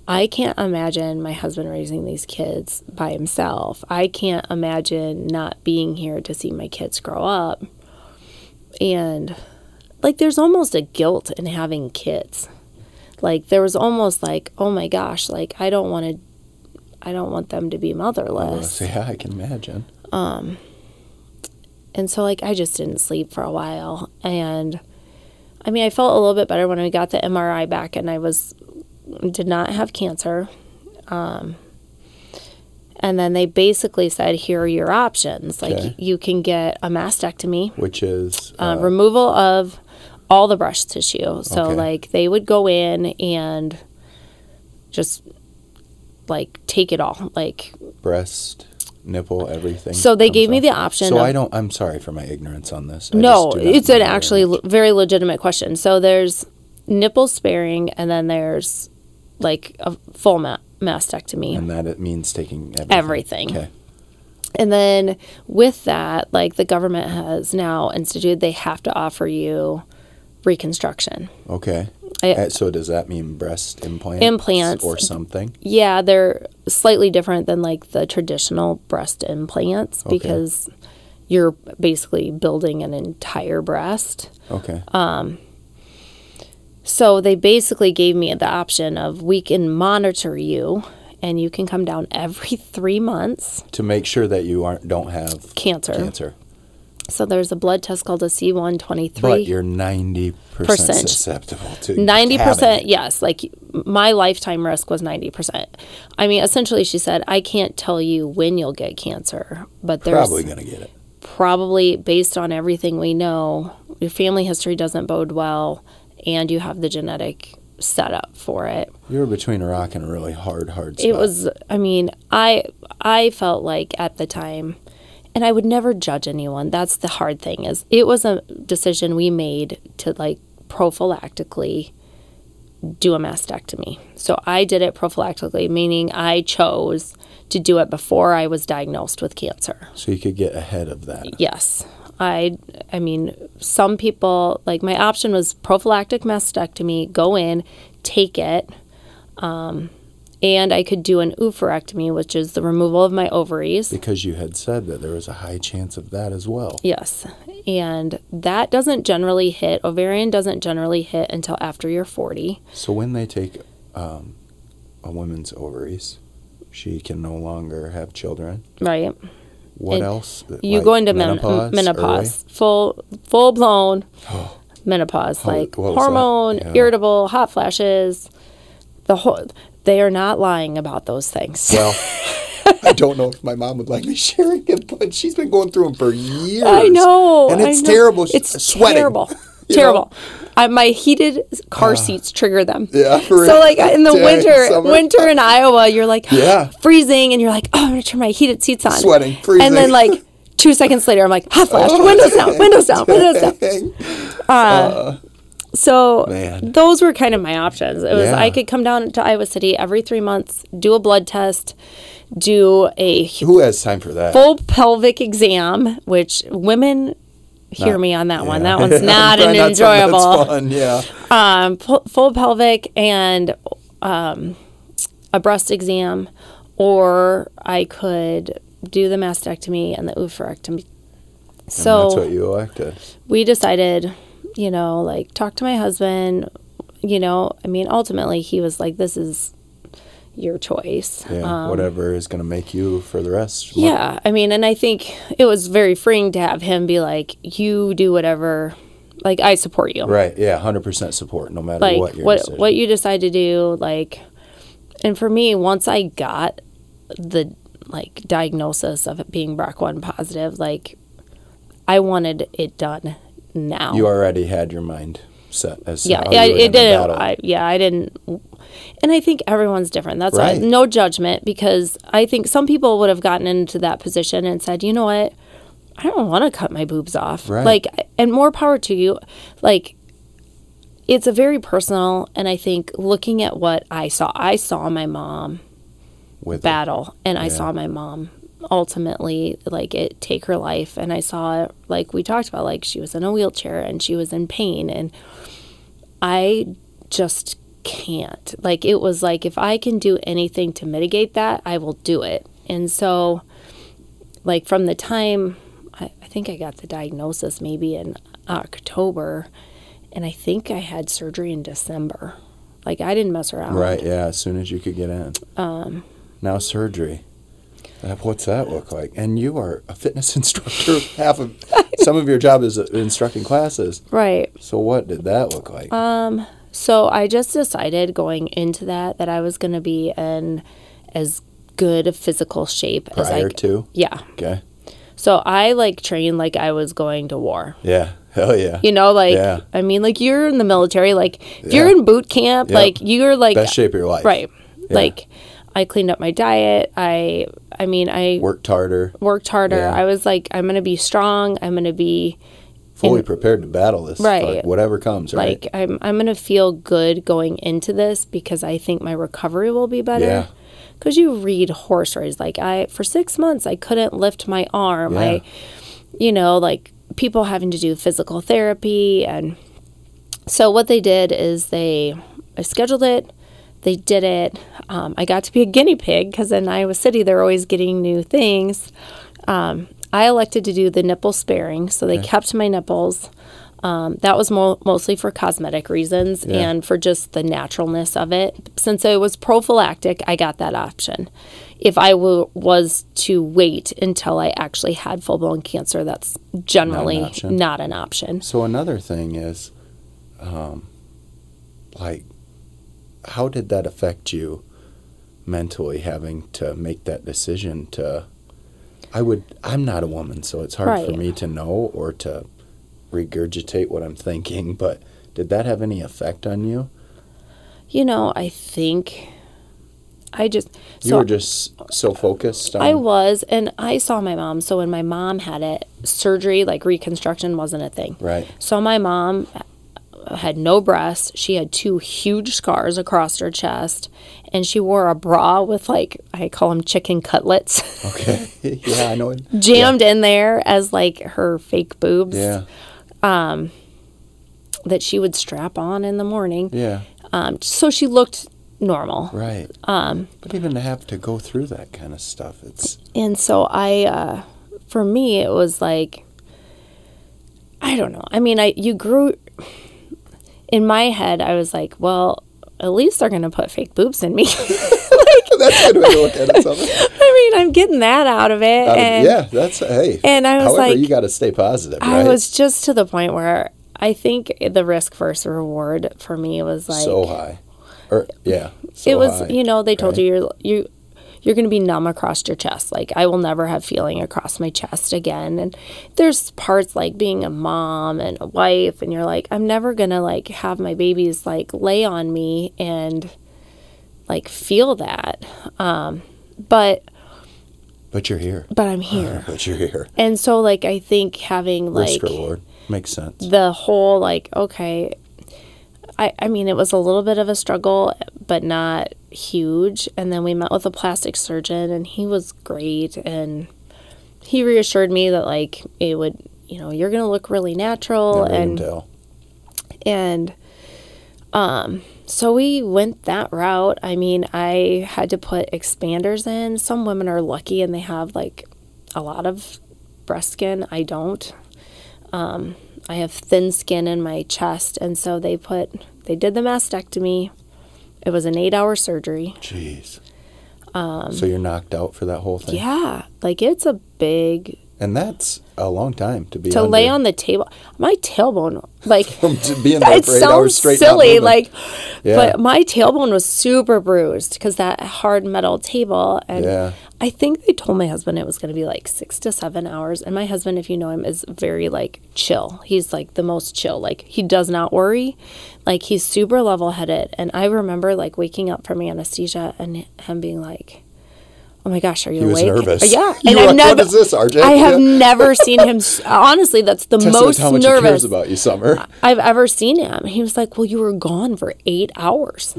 I can't imagine my husband raising these kids by himself. I can't imagine not being here to see my kids grow up. And like there's almost a guilt in having kids. Like there was almost like, oh my gosh, like I don't want to I don't want them to be motherless. Yeah, I can imagine. Um, and so like I just didn't sleep for a while and I mean I felt a little bit better when we got the MRI back and I was did not have cancer. Um and then they basically said here are your options. Like Okay. you can get a mastectomy, Which is uh, uh, removal of all the breast tissue. So Okay. like they would go in and just like take it all. Like breast, nipple, everything. So they gave me the option So of- I don't. I'm sorry for my ignorance on this. I no, just do not it's an actually le- very legitimate question. So there's nipple sparing and then there's like a full ma- mastectomy. and that it means taking everything. Everything. Okay. And then with that, like the government has now instituted they have to offer you reconstruction. Okay. I- Uh, so does that mean breast implants? Implants. or something? Yeah, they're slightly different than like the traditional breast implants Okay. because you're basically building an entire breast. Okay. So they basically gave me the option of we can monitor you and you can come down every three months. to make sure that you aren't don't have Cancer. cancer. So there's a blood test called a C123. But you're 90% Percent. susceptible to Ninety having percent, it. yes. Like my lifetime risk was ninety percent. I mean, essentially, she said, "I can't tell you when you'll get cancer, but there's Probably going to get it. probably based on everything we know, your family history doesn't bode well, and you have the genetic setup for it." You were between a rock and a really hard, hard spot. It was. I mean, I I felt like at the time, and I would never judge anyone. That's the hard thing is it was a decision we made to like prophylactically do a mastectomy. So I did it prophylactically, meaning I chose to do it before I was diagnosed with cancer. So you could get ahead of that. Yes. I I mean, some people like my option was prophylactic mastectomy, go in, take it. Um, and I could do an oophorectomy, which is the removal of my ovaries. Because you had said that there was a high chance of that as well. Yes. And that doesn't generally hit, ovarian doesn't generally hit until after you're 40. So when they take um, a woman's ovaries, she can no longer have children. Right. What And else? You Like go into men- menopause, menopause, full full blown menopause, How- like what was that? hormone, Yeah. irritable, hot flashes. The whole they are not lying about those things. Well, I don't know if my mom would like me sharing it, but she's been going through them for years. I know, and I it's know. terrible. It's sweating. terrible, terrible. I, my heated car seats trigger them. Yeah, for So like in the dang, winter, summer. winter in Iowa, you're like Yeah. freezing, and you're like, oh, I'm gonna turn my heated seats on, Sweating, freezing, and then like two seconds later, I'm like, hot flash, windows down, windows down, windows down. Dang. Uh, uh, so Man. those were kind of my options. It was Yeah. I could come down to Iowa City every three months, do a blood test, do a Who has time for that? full pelvic exam, which women hear me on that one. That one's not an something that's enjoyable. fun, Yeah. Um, fu- full pelvic and um, a breast exam, or I could do the mastectomy and the oophorectomy. And So that's what you elected. we decided, you know, like talk to my husband. You know, I mean, ultimately, he was like, "This is your choice." Yeah. Um, whatever is going to make you for the rest. Yeah, I mean, and I think it was very freeing to have him be like, "You do whatever." Like I support you. Right. Yeah. Hundred percent support, no matter Like what what decision. what you decide to do. Like, and for me, once I got the like diagnosis of it being BRCA1 positive, like I wanted it done now. you already had your mind set as yeah, how yeah, you were it didn't. I, yeah, I didn't. And I think everyone's different. That's Right. why no judgment because I think some people would have gotten into that position and said, you know what, I don't want to cut my boobs off. Right. Like, and more power to you. Like, it's a very personal, and I think looking at what I saw, I saw my mom with battle, and I saw my mom ultimately like it take her life and i saw like we talked about like she was in a wheelchair and she was in pain and i just can't like it was like if i can do anything to mitigate that i will do it and so like from the time i, I think i got the diagnosis maybe in october and i think i had surgery in december like i didn't mess around Right. Yeah. As soon as you could get in. Um. Now surgery. Uh, what's that look like? And you are a fitness instructor. Half of some of your job is uh, instructing classes. right So what did that look like? Um, so I just decided going into that that I was going to be in as good a physical shape as I Prior to. Yeah. Okay. So I like trained like I was going to war. Yeah. Hell yeah. You know, like Yeah. I mean, like you're in the military. Like if you're in boot camp, Yep. like you're like Best shape of your life. right. Yeah. Like I cleaned up my diet. I I mean I Worked harder. worked harder. Yeah. I was like I'm gonna be strong. I'm gonna be Fully in- prepared to battle this. Right. Like, whatever comes. Right. like I'm I'm gonna feel good going into this because I think my recovery will be better. Yeah. Because you read horror stories like I for six months I couldn't lift my arm. Yeah. I, you know, like people having to do physical therapy and so what they did is they I scheduled it. They did it. Um, I got to be a guinea pig because in Iowa City they're always getting new things. Um, I elected to do the nipple sparing, so they Okay. kept my nipples. Um, that was mo- mostly for cosmetic reasons Yeah. and for just the naturalness of it. Since it was prophylactic, I got that option. If I w- was to wait until I actually had full blown cancer, that's generally option. not an option. So another thing is, um, like, how did that affect you mentally, having to make that decision to? I would. I'm not a woman, so it's hard for me to know or to regurgitate what I'm thinking. But did that have any effect on you? You know, I think I just You so were just so focused. On, I was, and I saw my mom. So when my mom had it, surgery like reconstruction wasn't a thing. right. So my mom had no breasts. She had two huge scars across her chest, and she wore a bra with like I call them chicken cutlets Okay. yeah, I know. it. jammed in there as like her fake boobs Yeah. Um, that she would strap on in the morning. Yeah. Um, so she looked normal. Right. Um. But even to have to go through that kind of stuff, it's And so I, uh, for me, it was like, I don't know. I mean, I you grew. In my head, I was like, well, at least they're gonna put fake boobs in me. that's a good way to look at it. Something. I mean, I'm getting that out of it. Out of- and yeah, that's hey. and I was however, like- you got to stay positive, right? I was just to the point where I think the risk versus reward for me was like so high, or yeah, so it was high, you know they told right? you you're you you're going to be numb across your chest like i will never have feeling across my chest again and there's parts like being a mom and a wife and you're like i'm never going to like have my babies like lay on me and like feel that um but But you're here. but i'm here But you're here. and so like i think having like Risk reward makes sense. the whole like okay I, I mean it was a little bit of a struggle but not huge. And then we met with a plastic surgeon and he was great. And he reassured me that like it would you know you're gonna look really natural Never and and um so we went that route. I mean i had to put expanders in. Some women are lucky and they have like a lot of breast skin. I don't. Um i have thin skin in my chest and so they put they did the mastectomy it was an eight hour surgery Jeez. so you're knocked out for that whole thing. Um, yeah like it's a big And that's a long time to be to under, lay on the table my tailbone like being there it for eight hours sounds straight. silly, like, Yeah. but my tailbone was super bruised because that hard metal table, and Yeah. I think they told my husband it was going to be like six to seven hours. And my husband, if you know him, is very like chill. He's like the most chill. Like he does not worry. Like he's super level headed. And I remember like waking up from anesthesia and him being like. Oh my gosh, are you He was awake? nervous. Yeah, and I've like, never. "What is this, RJ?" I have Yeah. never seen him. Honestly, that's the most how much he cares nervous about you, Summer. I've ever seen him. He was like, Well, you were gone for eight hours.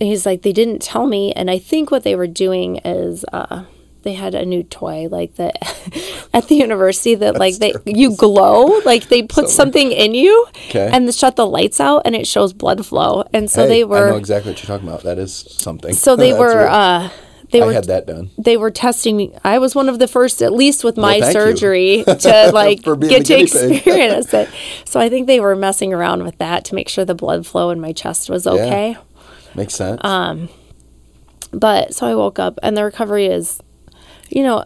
And he's like, They didn't tell me. And I think what they were doing is uh, they had a new toy like that at the university that like they you glow like they put something in you Okay. and they shut the lights out and it shows blood flow and so Hey, they were I know exactly what you're talking about. That is something. so they were real. uh they I were had that done. they were testing me. I was one of the first, at least with my you. surgery, to like get to experience it. So I think they were messing around with that to make sure the blood flow in my chest was okay. Makes sense. Uh, But so I woke up, and the recovery is, you know,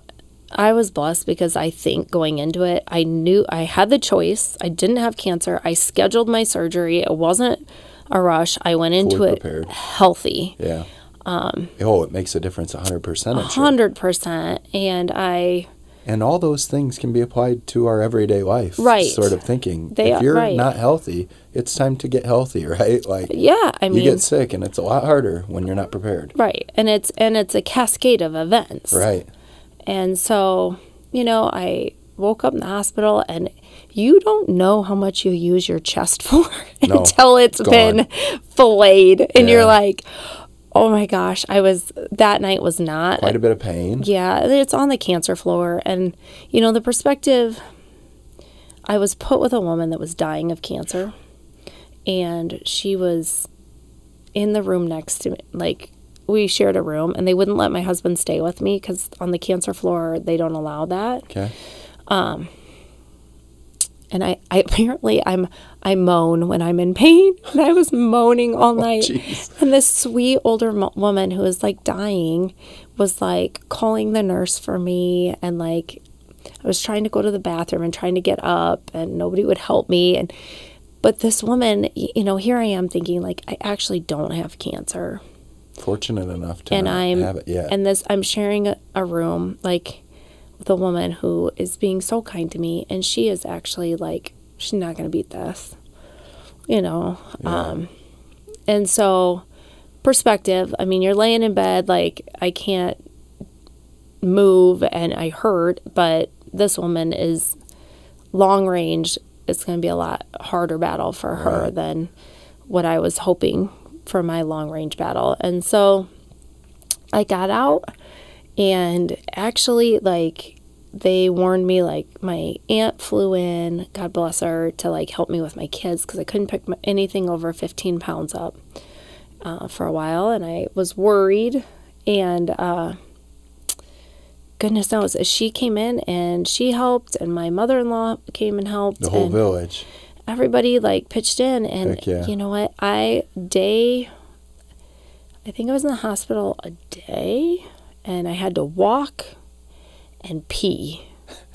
I was blessed because I think going into it, I knew I had the choice. I didn't have cancer. I scheduled my surgery. It wasn't a rush. I went into Fully it prepared. healthy. yeah. Um, oh, it makes a difference 100%. I'm sure. Hundred percent, and I And all those things can be applied to our everyday life. Right. Sort of thinking. They if you're right. not healthy, it's time to get healthy, right? Like yeah, I mean you get sick and it's a lot harder when you're not prepared. Right. And it's and it's a cascade of events. Right. And so, you know, I woke up in the hospital and you don't know how much you use your chest for No, until it's it's been filleted and Yeah. you're like, "Oh my gosh, I was that night was not Quite a bit of pain. yeah, it's on the cancer floor. And, you know, the perspective I was put with a woman that was dying of cancer, and she was in the room next to me, like we shared a room, and they wouldn't let my husband stay with me because on the cancer floor they don't allow that. Okay. Um, And I, I apparently I'm I moan when I'm in pain, and I was moaning all oh, night. jeez. and this sweet older mo- woman who was like dying was like calling the nurse for me, and like I was trying to go to the bathroom and trying to get up, and nobody would help me. And but this woman, you know, here I am thinking like I actually don't have cancer Fortunate enough to and I'm have it yet. and this I'm sharing a, a room like with a woman who is being so kind to me and she is actually like she's not going to beat this you know um and so perspective I mean you're laying in bed like I can't move and I hurt but this woman is long range it's going to be a lot harder battle for her Right. than what I was hoping for my long range battle. And so I got out and actually like they warned me like my aunt flew in, God bless her, to like help me with my kids because I couldn't pick my, anything over 15 pounds up uh, for a while, and I was worried. And uh, goodness knows, she came in and she helped, and my mother-in-law came and helped. the whole and village. everybody like pitched in and yeah. you know what i day i think i was in the hospital a day and i had to walk and pee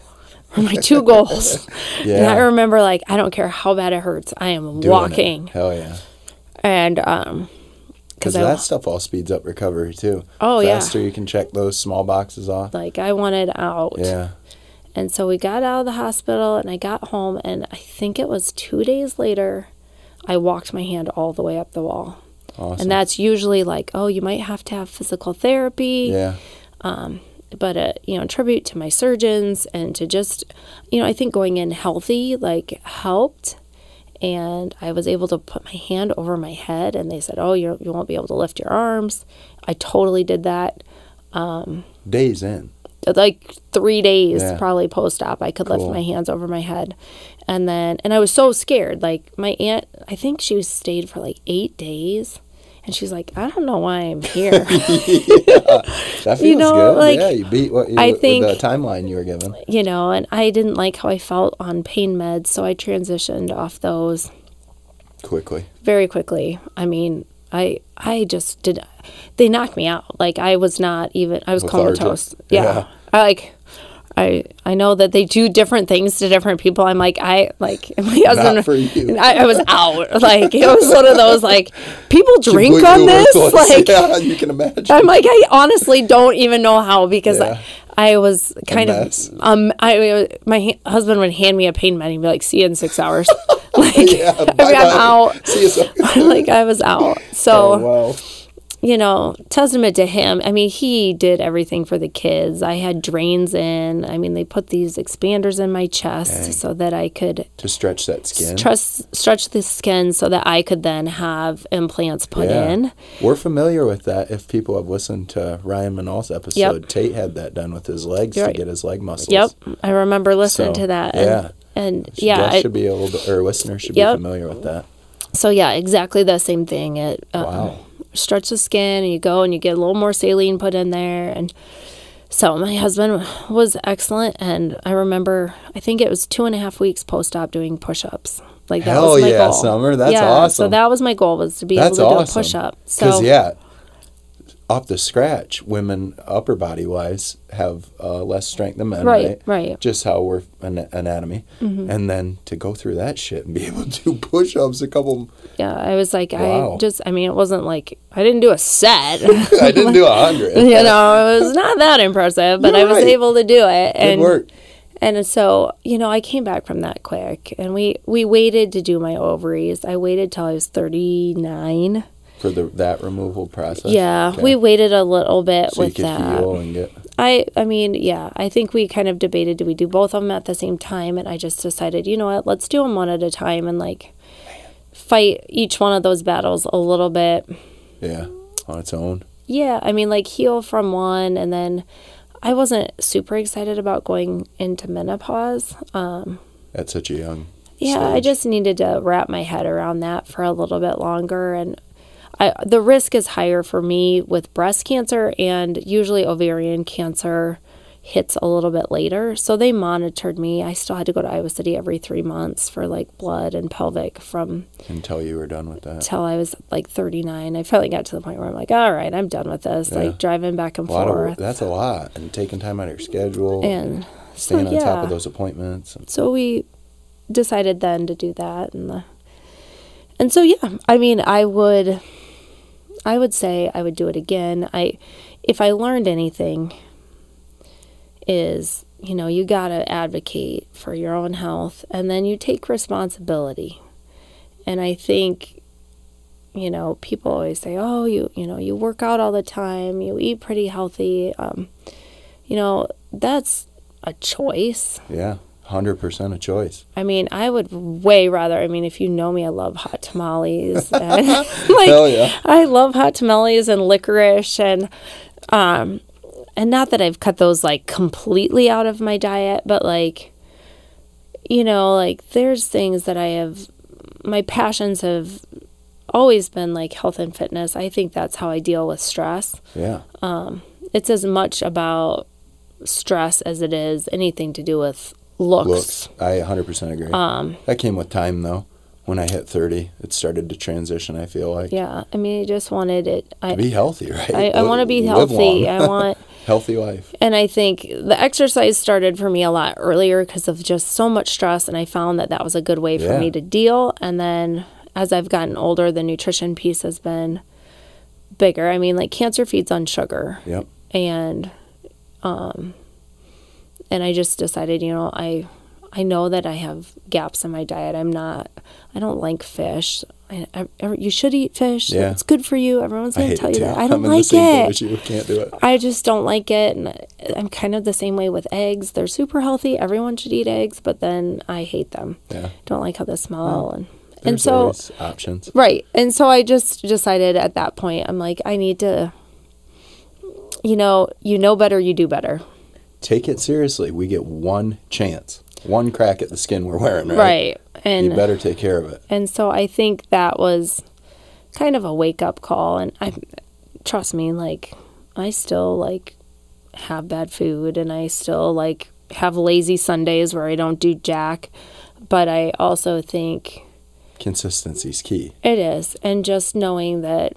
were my two goals and i remember like i don't care how bad it hurts i am Doing it. walking Hell yeah. and um Because that stuff all speeds up recovery too. Oh, yeah. Faster you can check those small boxes off. like i wanted out Yeah. And so we got out of the hospital and I got home, and I think it was two days later, I walked my hand all the way up the wall. Awesome. And that's usually like, oh, you might have to have physical therapy. yeah. But, uh, you know, tribute to my surgeons and to just, you know, I think going in healthy, like, helped. And I was able to put my hand over my head, and they said, oh, you're, you won't be able to lift your arms. I totally did that. Days in. like three days Yeah. probably post op i could lift my hands over my head and then and i was so scared like my aunt i think she was stayed for like eight days and she's like i don't know why i'm here That feels You know, good. like, yeah, you beat what you I think- the timeline you were given. you know and i didn't like how i felt on pain meds so i transitioned off those Quickly. very quickly i mean i i just did they knocked me out like i was not even i was Lethargic. comatose Yeah. yeah i like I, I know that they do different things to different people. I'm like I like my husband. I, I was out. Like it was one of those like people drink Completely on this. Like yeah, you can imagine. I'm like I honestly don't even know how because Yeah. I, I was kind of um I my ha- husband would hand me a pain med and be like see you in six hours. like yeah, I mean, I'm out. See you soon. like I was out. So oh, wow. You know, testament to him. I mean, he did everything for the kids. I had drains in. I mean, they put these expanders in my chest Dang. so that I could To stretch that skin. trust stretch the skin so that I could then have implants put Yeah. in. We're familiar with that. If people have listened to Ryan Manal's episode, yep. Tate had that done with his legs You're to right. get his leg muscles. Yep, I remember listening So, to that. yeah. And, and Yeah, I- should be able to, or listeners should Yep. be familiar with that. so yeah, exactly the same thing. It uh, Wow. Stretch the skin, and you go and you get a little more saline put in there, and so my husband was excellent. And I remember, I think it was two and a half weeks post op doing push ups. Like that Hell was my yeah, goal. Summer. That's yeah, So that was my goal was to be That's able to awesome. do a push up. So yeah, off the scratch, women upper body wise have uh, less strength than men, Right, right? right. Mm-hmm. Just how we're an- anatomy, and then to go through that shit and be able to do push ups a couple. yeah, I was like, Wow. I just, I mean, it wasn't like I didn't do a set. I didn't do a hundred. you know, it was not that impressive, but You're I was right. able to do it. Good and work. and so, you know, I came back from that quick and we we waited to do my ovaries. I waited till I was 39. For the that removal process. Yeah, Okay. we waited a little bit so you with that. heal and get. I I mean, yeah, I think we kind of debated do we do both of them at the same time and I just decided, you know what, let's do them one at a time and like fight each one of those battles a little bit. Yeah, on its own. Yeah, I mean like heal from one and then I wasn't super excited about going into menopause. Um At such a young. Yeah, I just needed to wrap my head around that for a little bit longer and I, the risk is higher for me with breast cancer, and usually ovarian cancer hits a little bit later. So they monitored me. I still had to go to Iowa City every three months for like blood and pelvic from Until you were done with that. Until I was like 39. I finally got to the point where I'm like, all right, I'm done with this. Yeah. Like driving back and forth. of that's a lot, and taking time out of your schedule, and so, staying on top of those appointments. And, so we decided then to do that and the and so yeah i mean i would i would say i would do it again. I if i learned anything is you know you got to advocate for your own health and then you take responsibility. And i think you know people always say oh you you know you work out all the time you eat pretty healthy um, you know that's a choice. Yeah, hundred percent a choice. I mean, I would way rather. I mean, if you know me, I love hot tamales. And, like, Hell yeah. I love hot tamales and licorice, and um, and not that I've cut those like completely out of my diet, but like, you know, like there's things that I have. My passions have always been like health and fitness. I think that's how I deal with stress. Yeah, Um It's as much about stress as it is anything to do with looks. looks. I hundred percent agree. Um, that came with time though. When I hit thirty, it started to transition. I feel like Yeah, I mean, I just wanted it. I be healthy, right? I, I want to be healthy. I want, healthy life. and I think the exercise started for me a lot earlier because of just so much stress, and I found that that was a good way for Yeah. me to deal. And then as I've gotten older, the nutrition piece has been bigger. I mean, like cancer feeds on sugar, Yep. and um, and I just decided, you know, I I know that I have gaps in my diet. I'm not. I don't like fish. I, I, you should eat fish. Yeah. It's good for you. Everyone's going to tell you too. that. I don't I'm in the like it. you. Can't do it. I just don't like it. And I'm kind of the same way with eggs. They're super healthy. Everyone should eat eggs, but then I hate them. Yeah. Don't like how they smell. And, and There's so, options. right. And so I just decided at that point, I'm like, I need to, you know, you know better, you do better. Take it seriously. We get one chance, one crack at the skin we're wearing, right? Right. And, You better take care of it. and so I think that was kind of a wake up call. And I, trust me, like, I still like have bad food and I still like have lazy Sundays where I don't do jack. But I also think consistency is key. it is. And just knowing that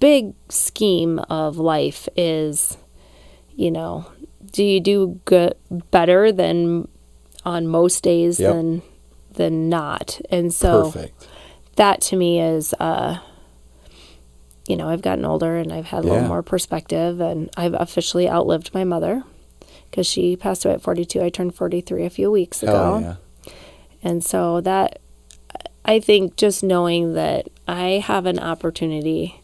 big scheme of life is, you know, do you do good better than on most days Yep. than than not? And so Perfect. that to me is uh you know i've gotten older and i've had a Yeah. little more perspective and i've officially outlived my mother because she passed away at 42 i turned 43 a few weeks ago yeah. and so that i think just knowing that i have an opportunity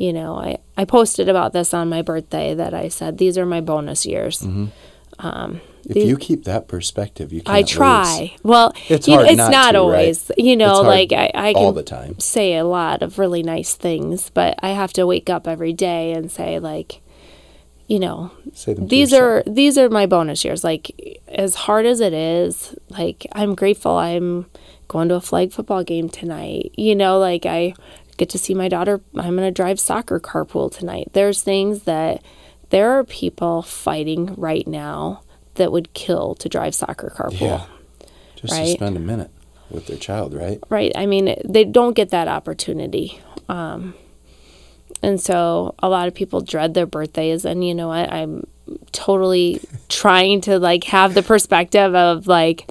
you know i i posted about this on my birthday that i said these are my bonus years mm-hmm. um, If These- you keep that perspective, you can't I lose. try. Well, It's you know, it's not not to, right? always. You know, like I, I can all the time. say a lot of really nice things, but I have to wake up every day and say like, you know, these yourself. are these are my bonus years. Like as hard as it is, like I'm grateful I'm going to a flag football game tonight. You know, like I get to see my daughter. I'm going to drive soccer carpool tonight. There's things that there are people fighting right now that would kill to drive soccer carpool. Yeah. just to spend a minute with their child, right? right i mean they don't get that opportunity um, and so a lot of people dread their birthdays and you know what i'm totally trying to like have the perspective of like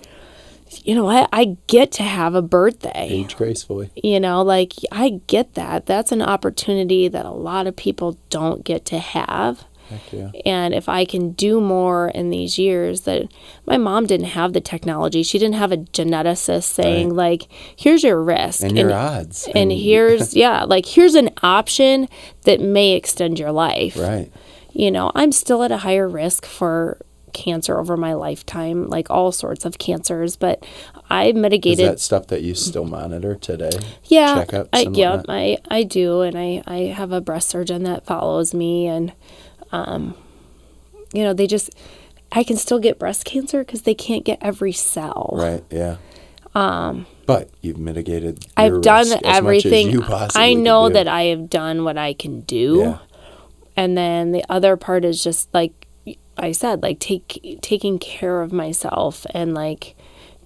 you know what i get to have a birthday Age gracefully. you know like i get that that's an opportunity that a lot of people don't get to have yeah. and if I can do more in these years that my mom didn't have the technology, she didn't have a geneticist saying like, "Here's your risk And your odds. and here's yeah, like here's an option that may extend your life." right. You know, I'm still at a higher risk for cancer over my lifetime, like all sorts of cancers, but I Is mitigated that stuff that you still monitor today? yeah, Checkups I, yeah. I, I do, and I, I have a breast surgeon that follows me, and um, you know, they just, I can still get breast cancer because they can't get every cell. Right. Yeah. Um, but you've mitigated. I've done risk as much as everything. you possibly I know that I have done what I can do. Yeah. And then the other part is just like I said, like take taking care of myself and like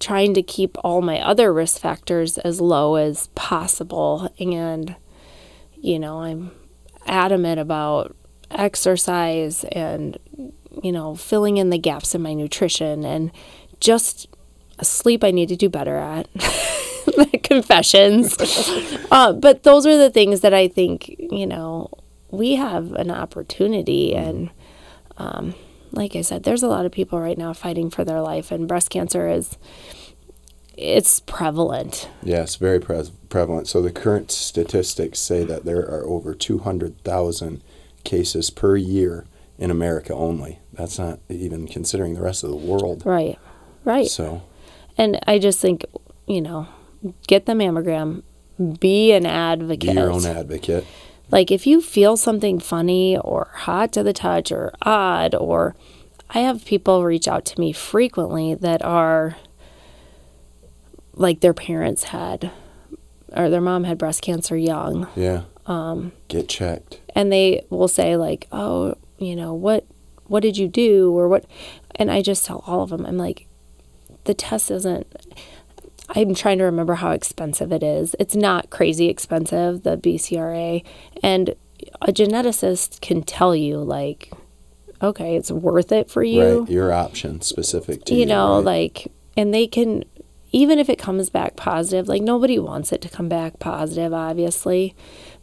trying to keep all my other risk factors as low as possible and you know, I'm adamant about exercise and you know, filling in the gaps in my nutrition and just sleep I need to do better at. The confessions. uh, but those are the things that I think, you know, we have an opportunity. And um, like I said, there's a lot of people right now fighting for their life, and breast cancer is. It's prevalent. Yes, very pre- prevalent. So the current statistics say that there are over 200,000 cases per year in America only. That's not even considering the rest of the world. Right. Right. So, And I just think, you know, get the mammogram, be an advocate. be advocate. your own advocate. Like if you feel something funny or hot to the touch or odd or I have people reach out to me frequently that are like their parents had or their mom had breast cancer young Yeah. Um, Get checked. and they will say like, "Oh, you know, what what did you do or what?" And I just tell all of them, I'm like, "The test isn't I'm trying to remember how expensive it is. It's not crazy expensive, the BCRA, and a geneticist can tell you like, okay, it's worth it for you. Right. Your option specific to you you. know, right? like, and they can, even if it comes back positive, like nobody wants it to come back positive, obviously.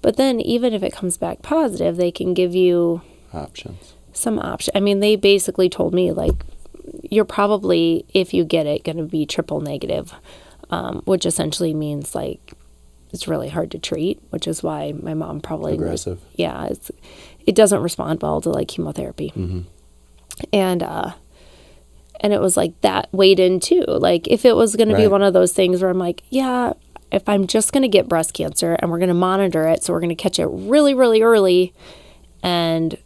But then, even if it comes back positive, they can give you options. some option. I mean, they basically told me, like, you're probably, if you get it, going to be triple negative, um, which essentially means like it's really hard to treat, which is why my mom probably Aggressive. yeah, it's it doesn't respond well to like chemotherapy. And uh and it was like that weighed in too. Like if it was going to be one of those things where I'm like, yeah, if I'm just going to get breast cancer and we're going to monitor it, so we're going to catch it really really early and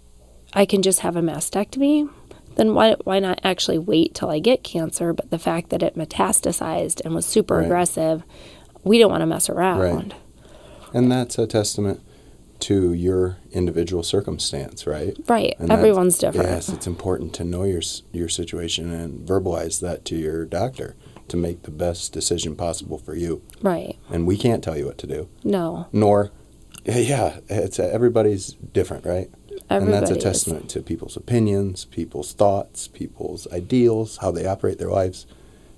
I can just have a mastectomy, then why why not actually wait till I get cancer, but the fact that it metastasized and was super Right. aggressive, we don't want to mess around. Right. And that's a testament to your individual circumstance, right? Right. And Everyone's different. Yes, it's important to know your your situation and verbalize that to your doctor to make the best decision possible for you. Right. And we can't tell you what to do, No. nor yeah, it's everybody's different, right? And that's a Everybody is. testament to people's opinions, people's thoughts, people's ideals, how they operate their lives.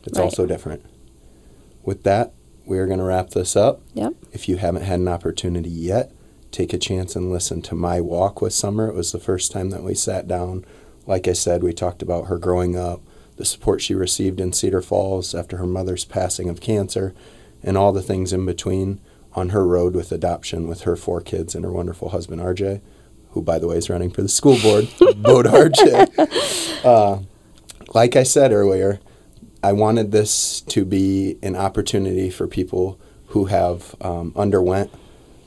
It's Right. also different. With that, we're going to wrap this up. Yep. If you haven't had an opportunity yet, take a chance and listen to My Walk with Summer. It was the first time that we sat down. Like I said, we talked about her growing up, the support she received in Cedar Falls after her mother's passing of cancer, and all the things in between on her road with adoption with her four kids and her wonderful husband, RJ, who, by the way, is running for the school board. RJ. Uh, like I said earlier, I wanted this to be an opportunity for people who have um, underwent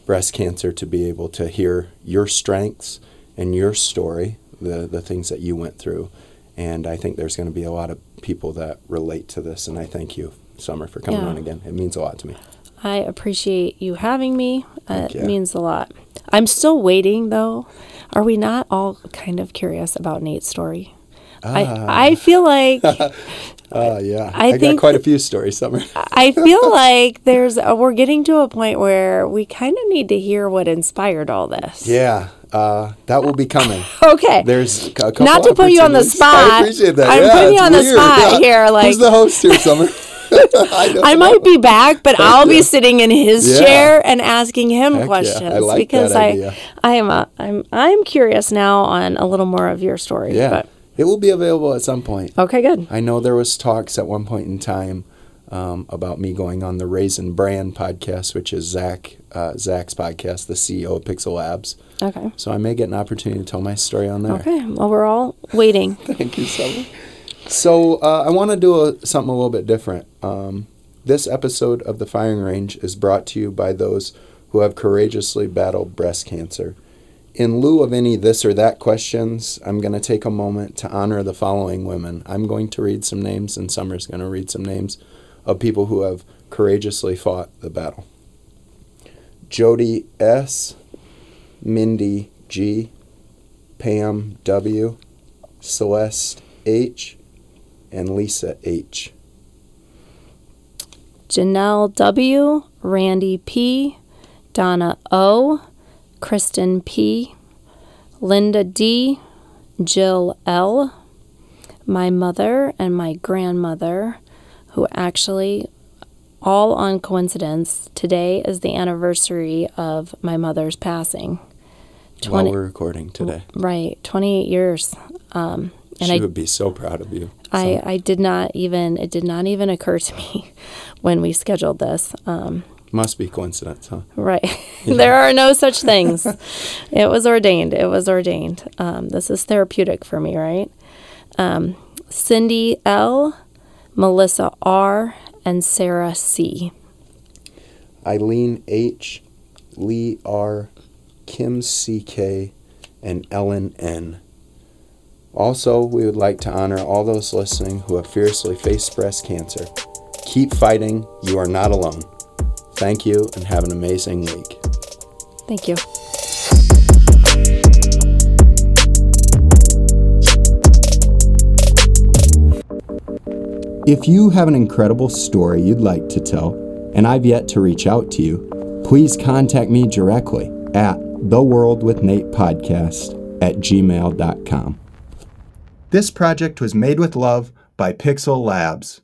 breast cancer to be able to hear your strengths and your story, the, the things that you went through. And I think there's going to be a lot of people that relate to this. And I thank you, Summer, for coming Yeah. on again. It means a lot to me. I appreciate you having me. Uh, it means a lot. I'm still waiting though. Are we not all kind of curious about Nate's story? I I feel like Uh, yeah. I got think quite a few stories, Summer. I feel like there's a, we're getting to a point where we kind of need to hear what inspired all this. yeah. Uh, that will be coming. Okay. There's a couple Not to put you on the spot. I appreciate that. I'm Yeah, putting you on the spot Yeah. here, like- Who's the host here, Summer? I, I might be back, but I'll yeah. be sitting in his Yeah. chair and asking him Heck yeah. questions I like because that I idea. I am a, I'm I'm curious now on a little more of your story. Yeah. But It will be available at some point. okay, good. I know there was talks at one point in time um, about me going on the Raisin Brand podcast, which is Zach uh, Zach's podcast, the CEO of Pixel Labs. Okay. So I may get an opportunity to tell my story on there. Okay. Well, we're all waiting. Thank you, so much. So uh, I want to do a, something a little bit different. Um, this episode of the Firing Range is brought to you by those who have courageously battled breast cancer. In lieu of any this or that questions, I'm going to take a moment to honor the following women. I'm going to read some names, and Summer's going to read some names of people who have courageously fought the battle. Jody S., Mindy G., Pam W., Celeste H., and Lisa H. Janelle W., Randy P., Donna O., Kristen P., Linda D., Jill L., my mother and my grandmother, who actually, all on coincidence, today is the anniversary of my mother's passing. While we're recording today. Right, 28 years. Um, and she I, would be so proud of you. I. I did not even, it did not even occur to me when we scheduled this. Um, Must be coincidence, huh? Right. Yeah. there are no such things. it was ordained. It was ordained. Um, this is therapeutic for me, right? Um, Cindy L., Melissa R., and Sarah C. Eileen H., Lee R., Kim C.K., and Ellen N. Also, we would like to honor all those listening who have fiercely faced breast cancer. Keep fighting. You are not alone. Thank you and have an amazing week. Thank you. If you have an incredible story you'd like to tell and I've yet to reach out to you, please contact me directly at the World with Nate podcast at gmail.com. This project was made with love by Pixel Labs.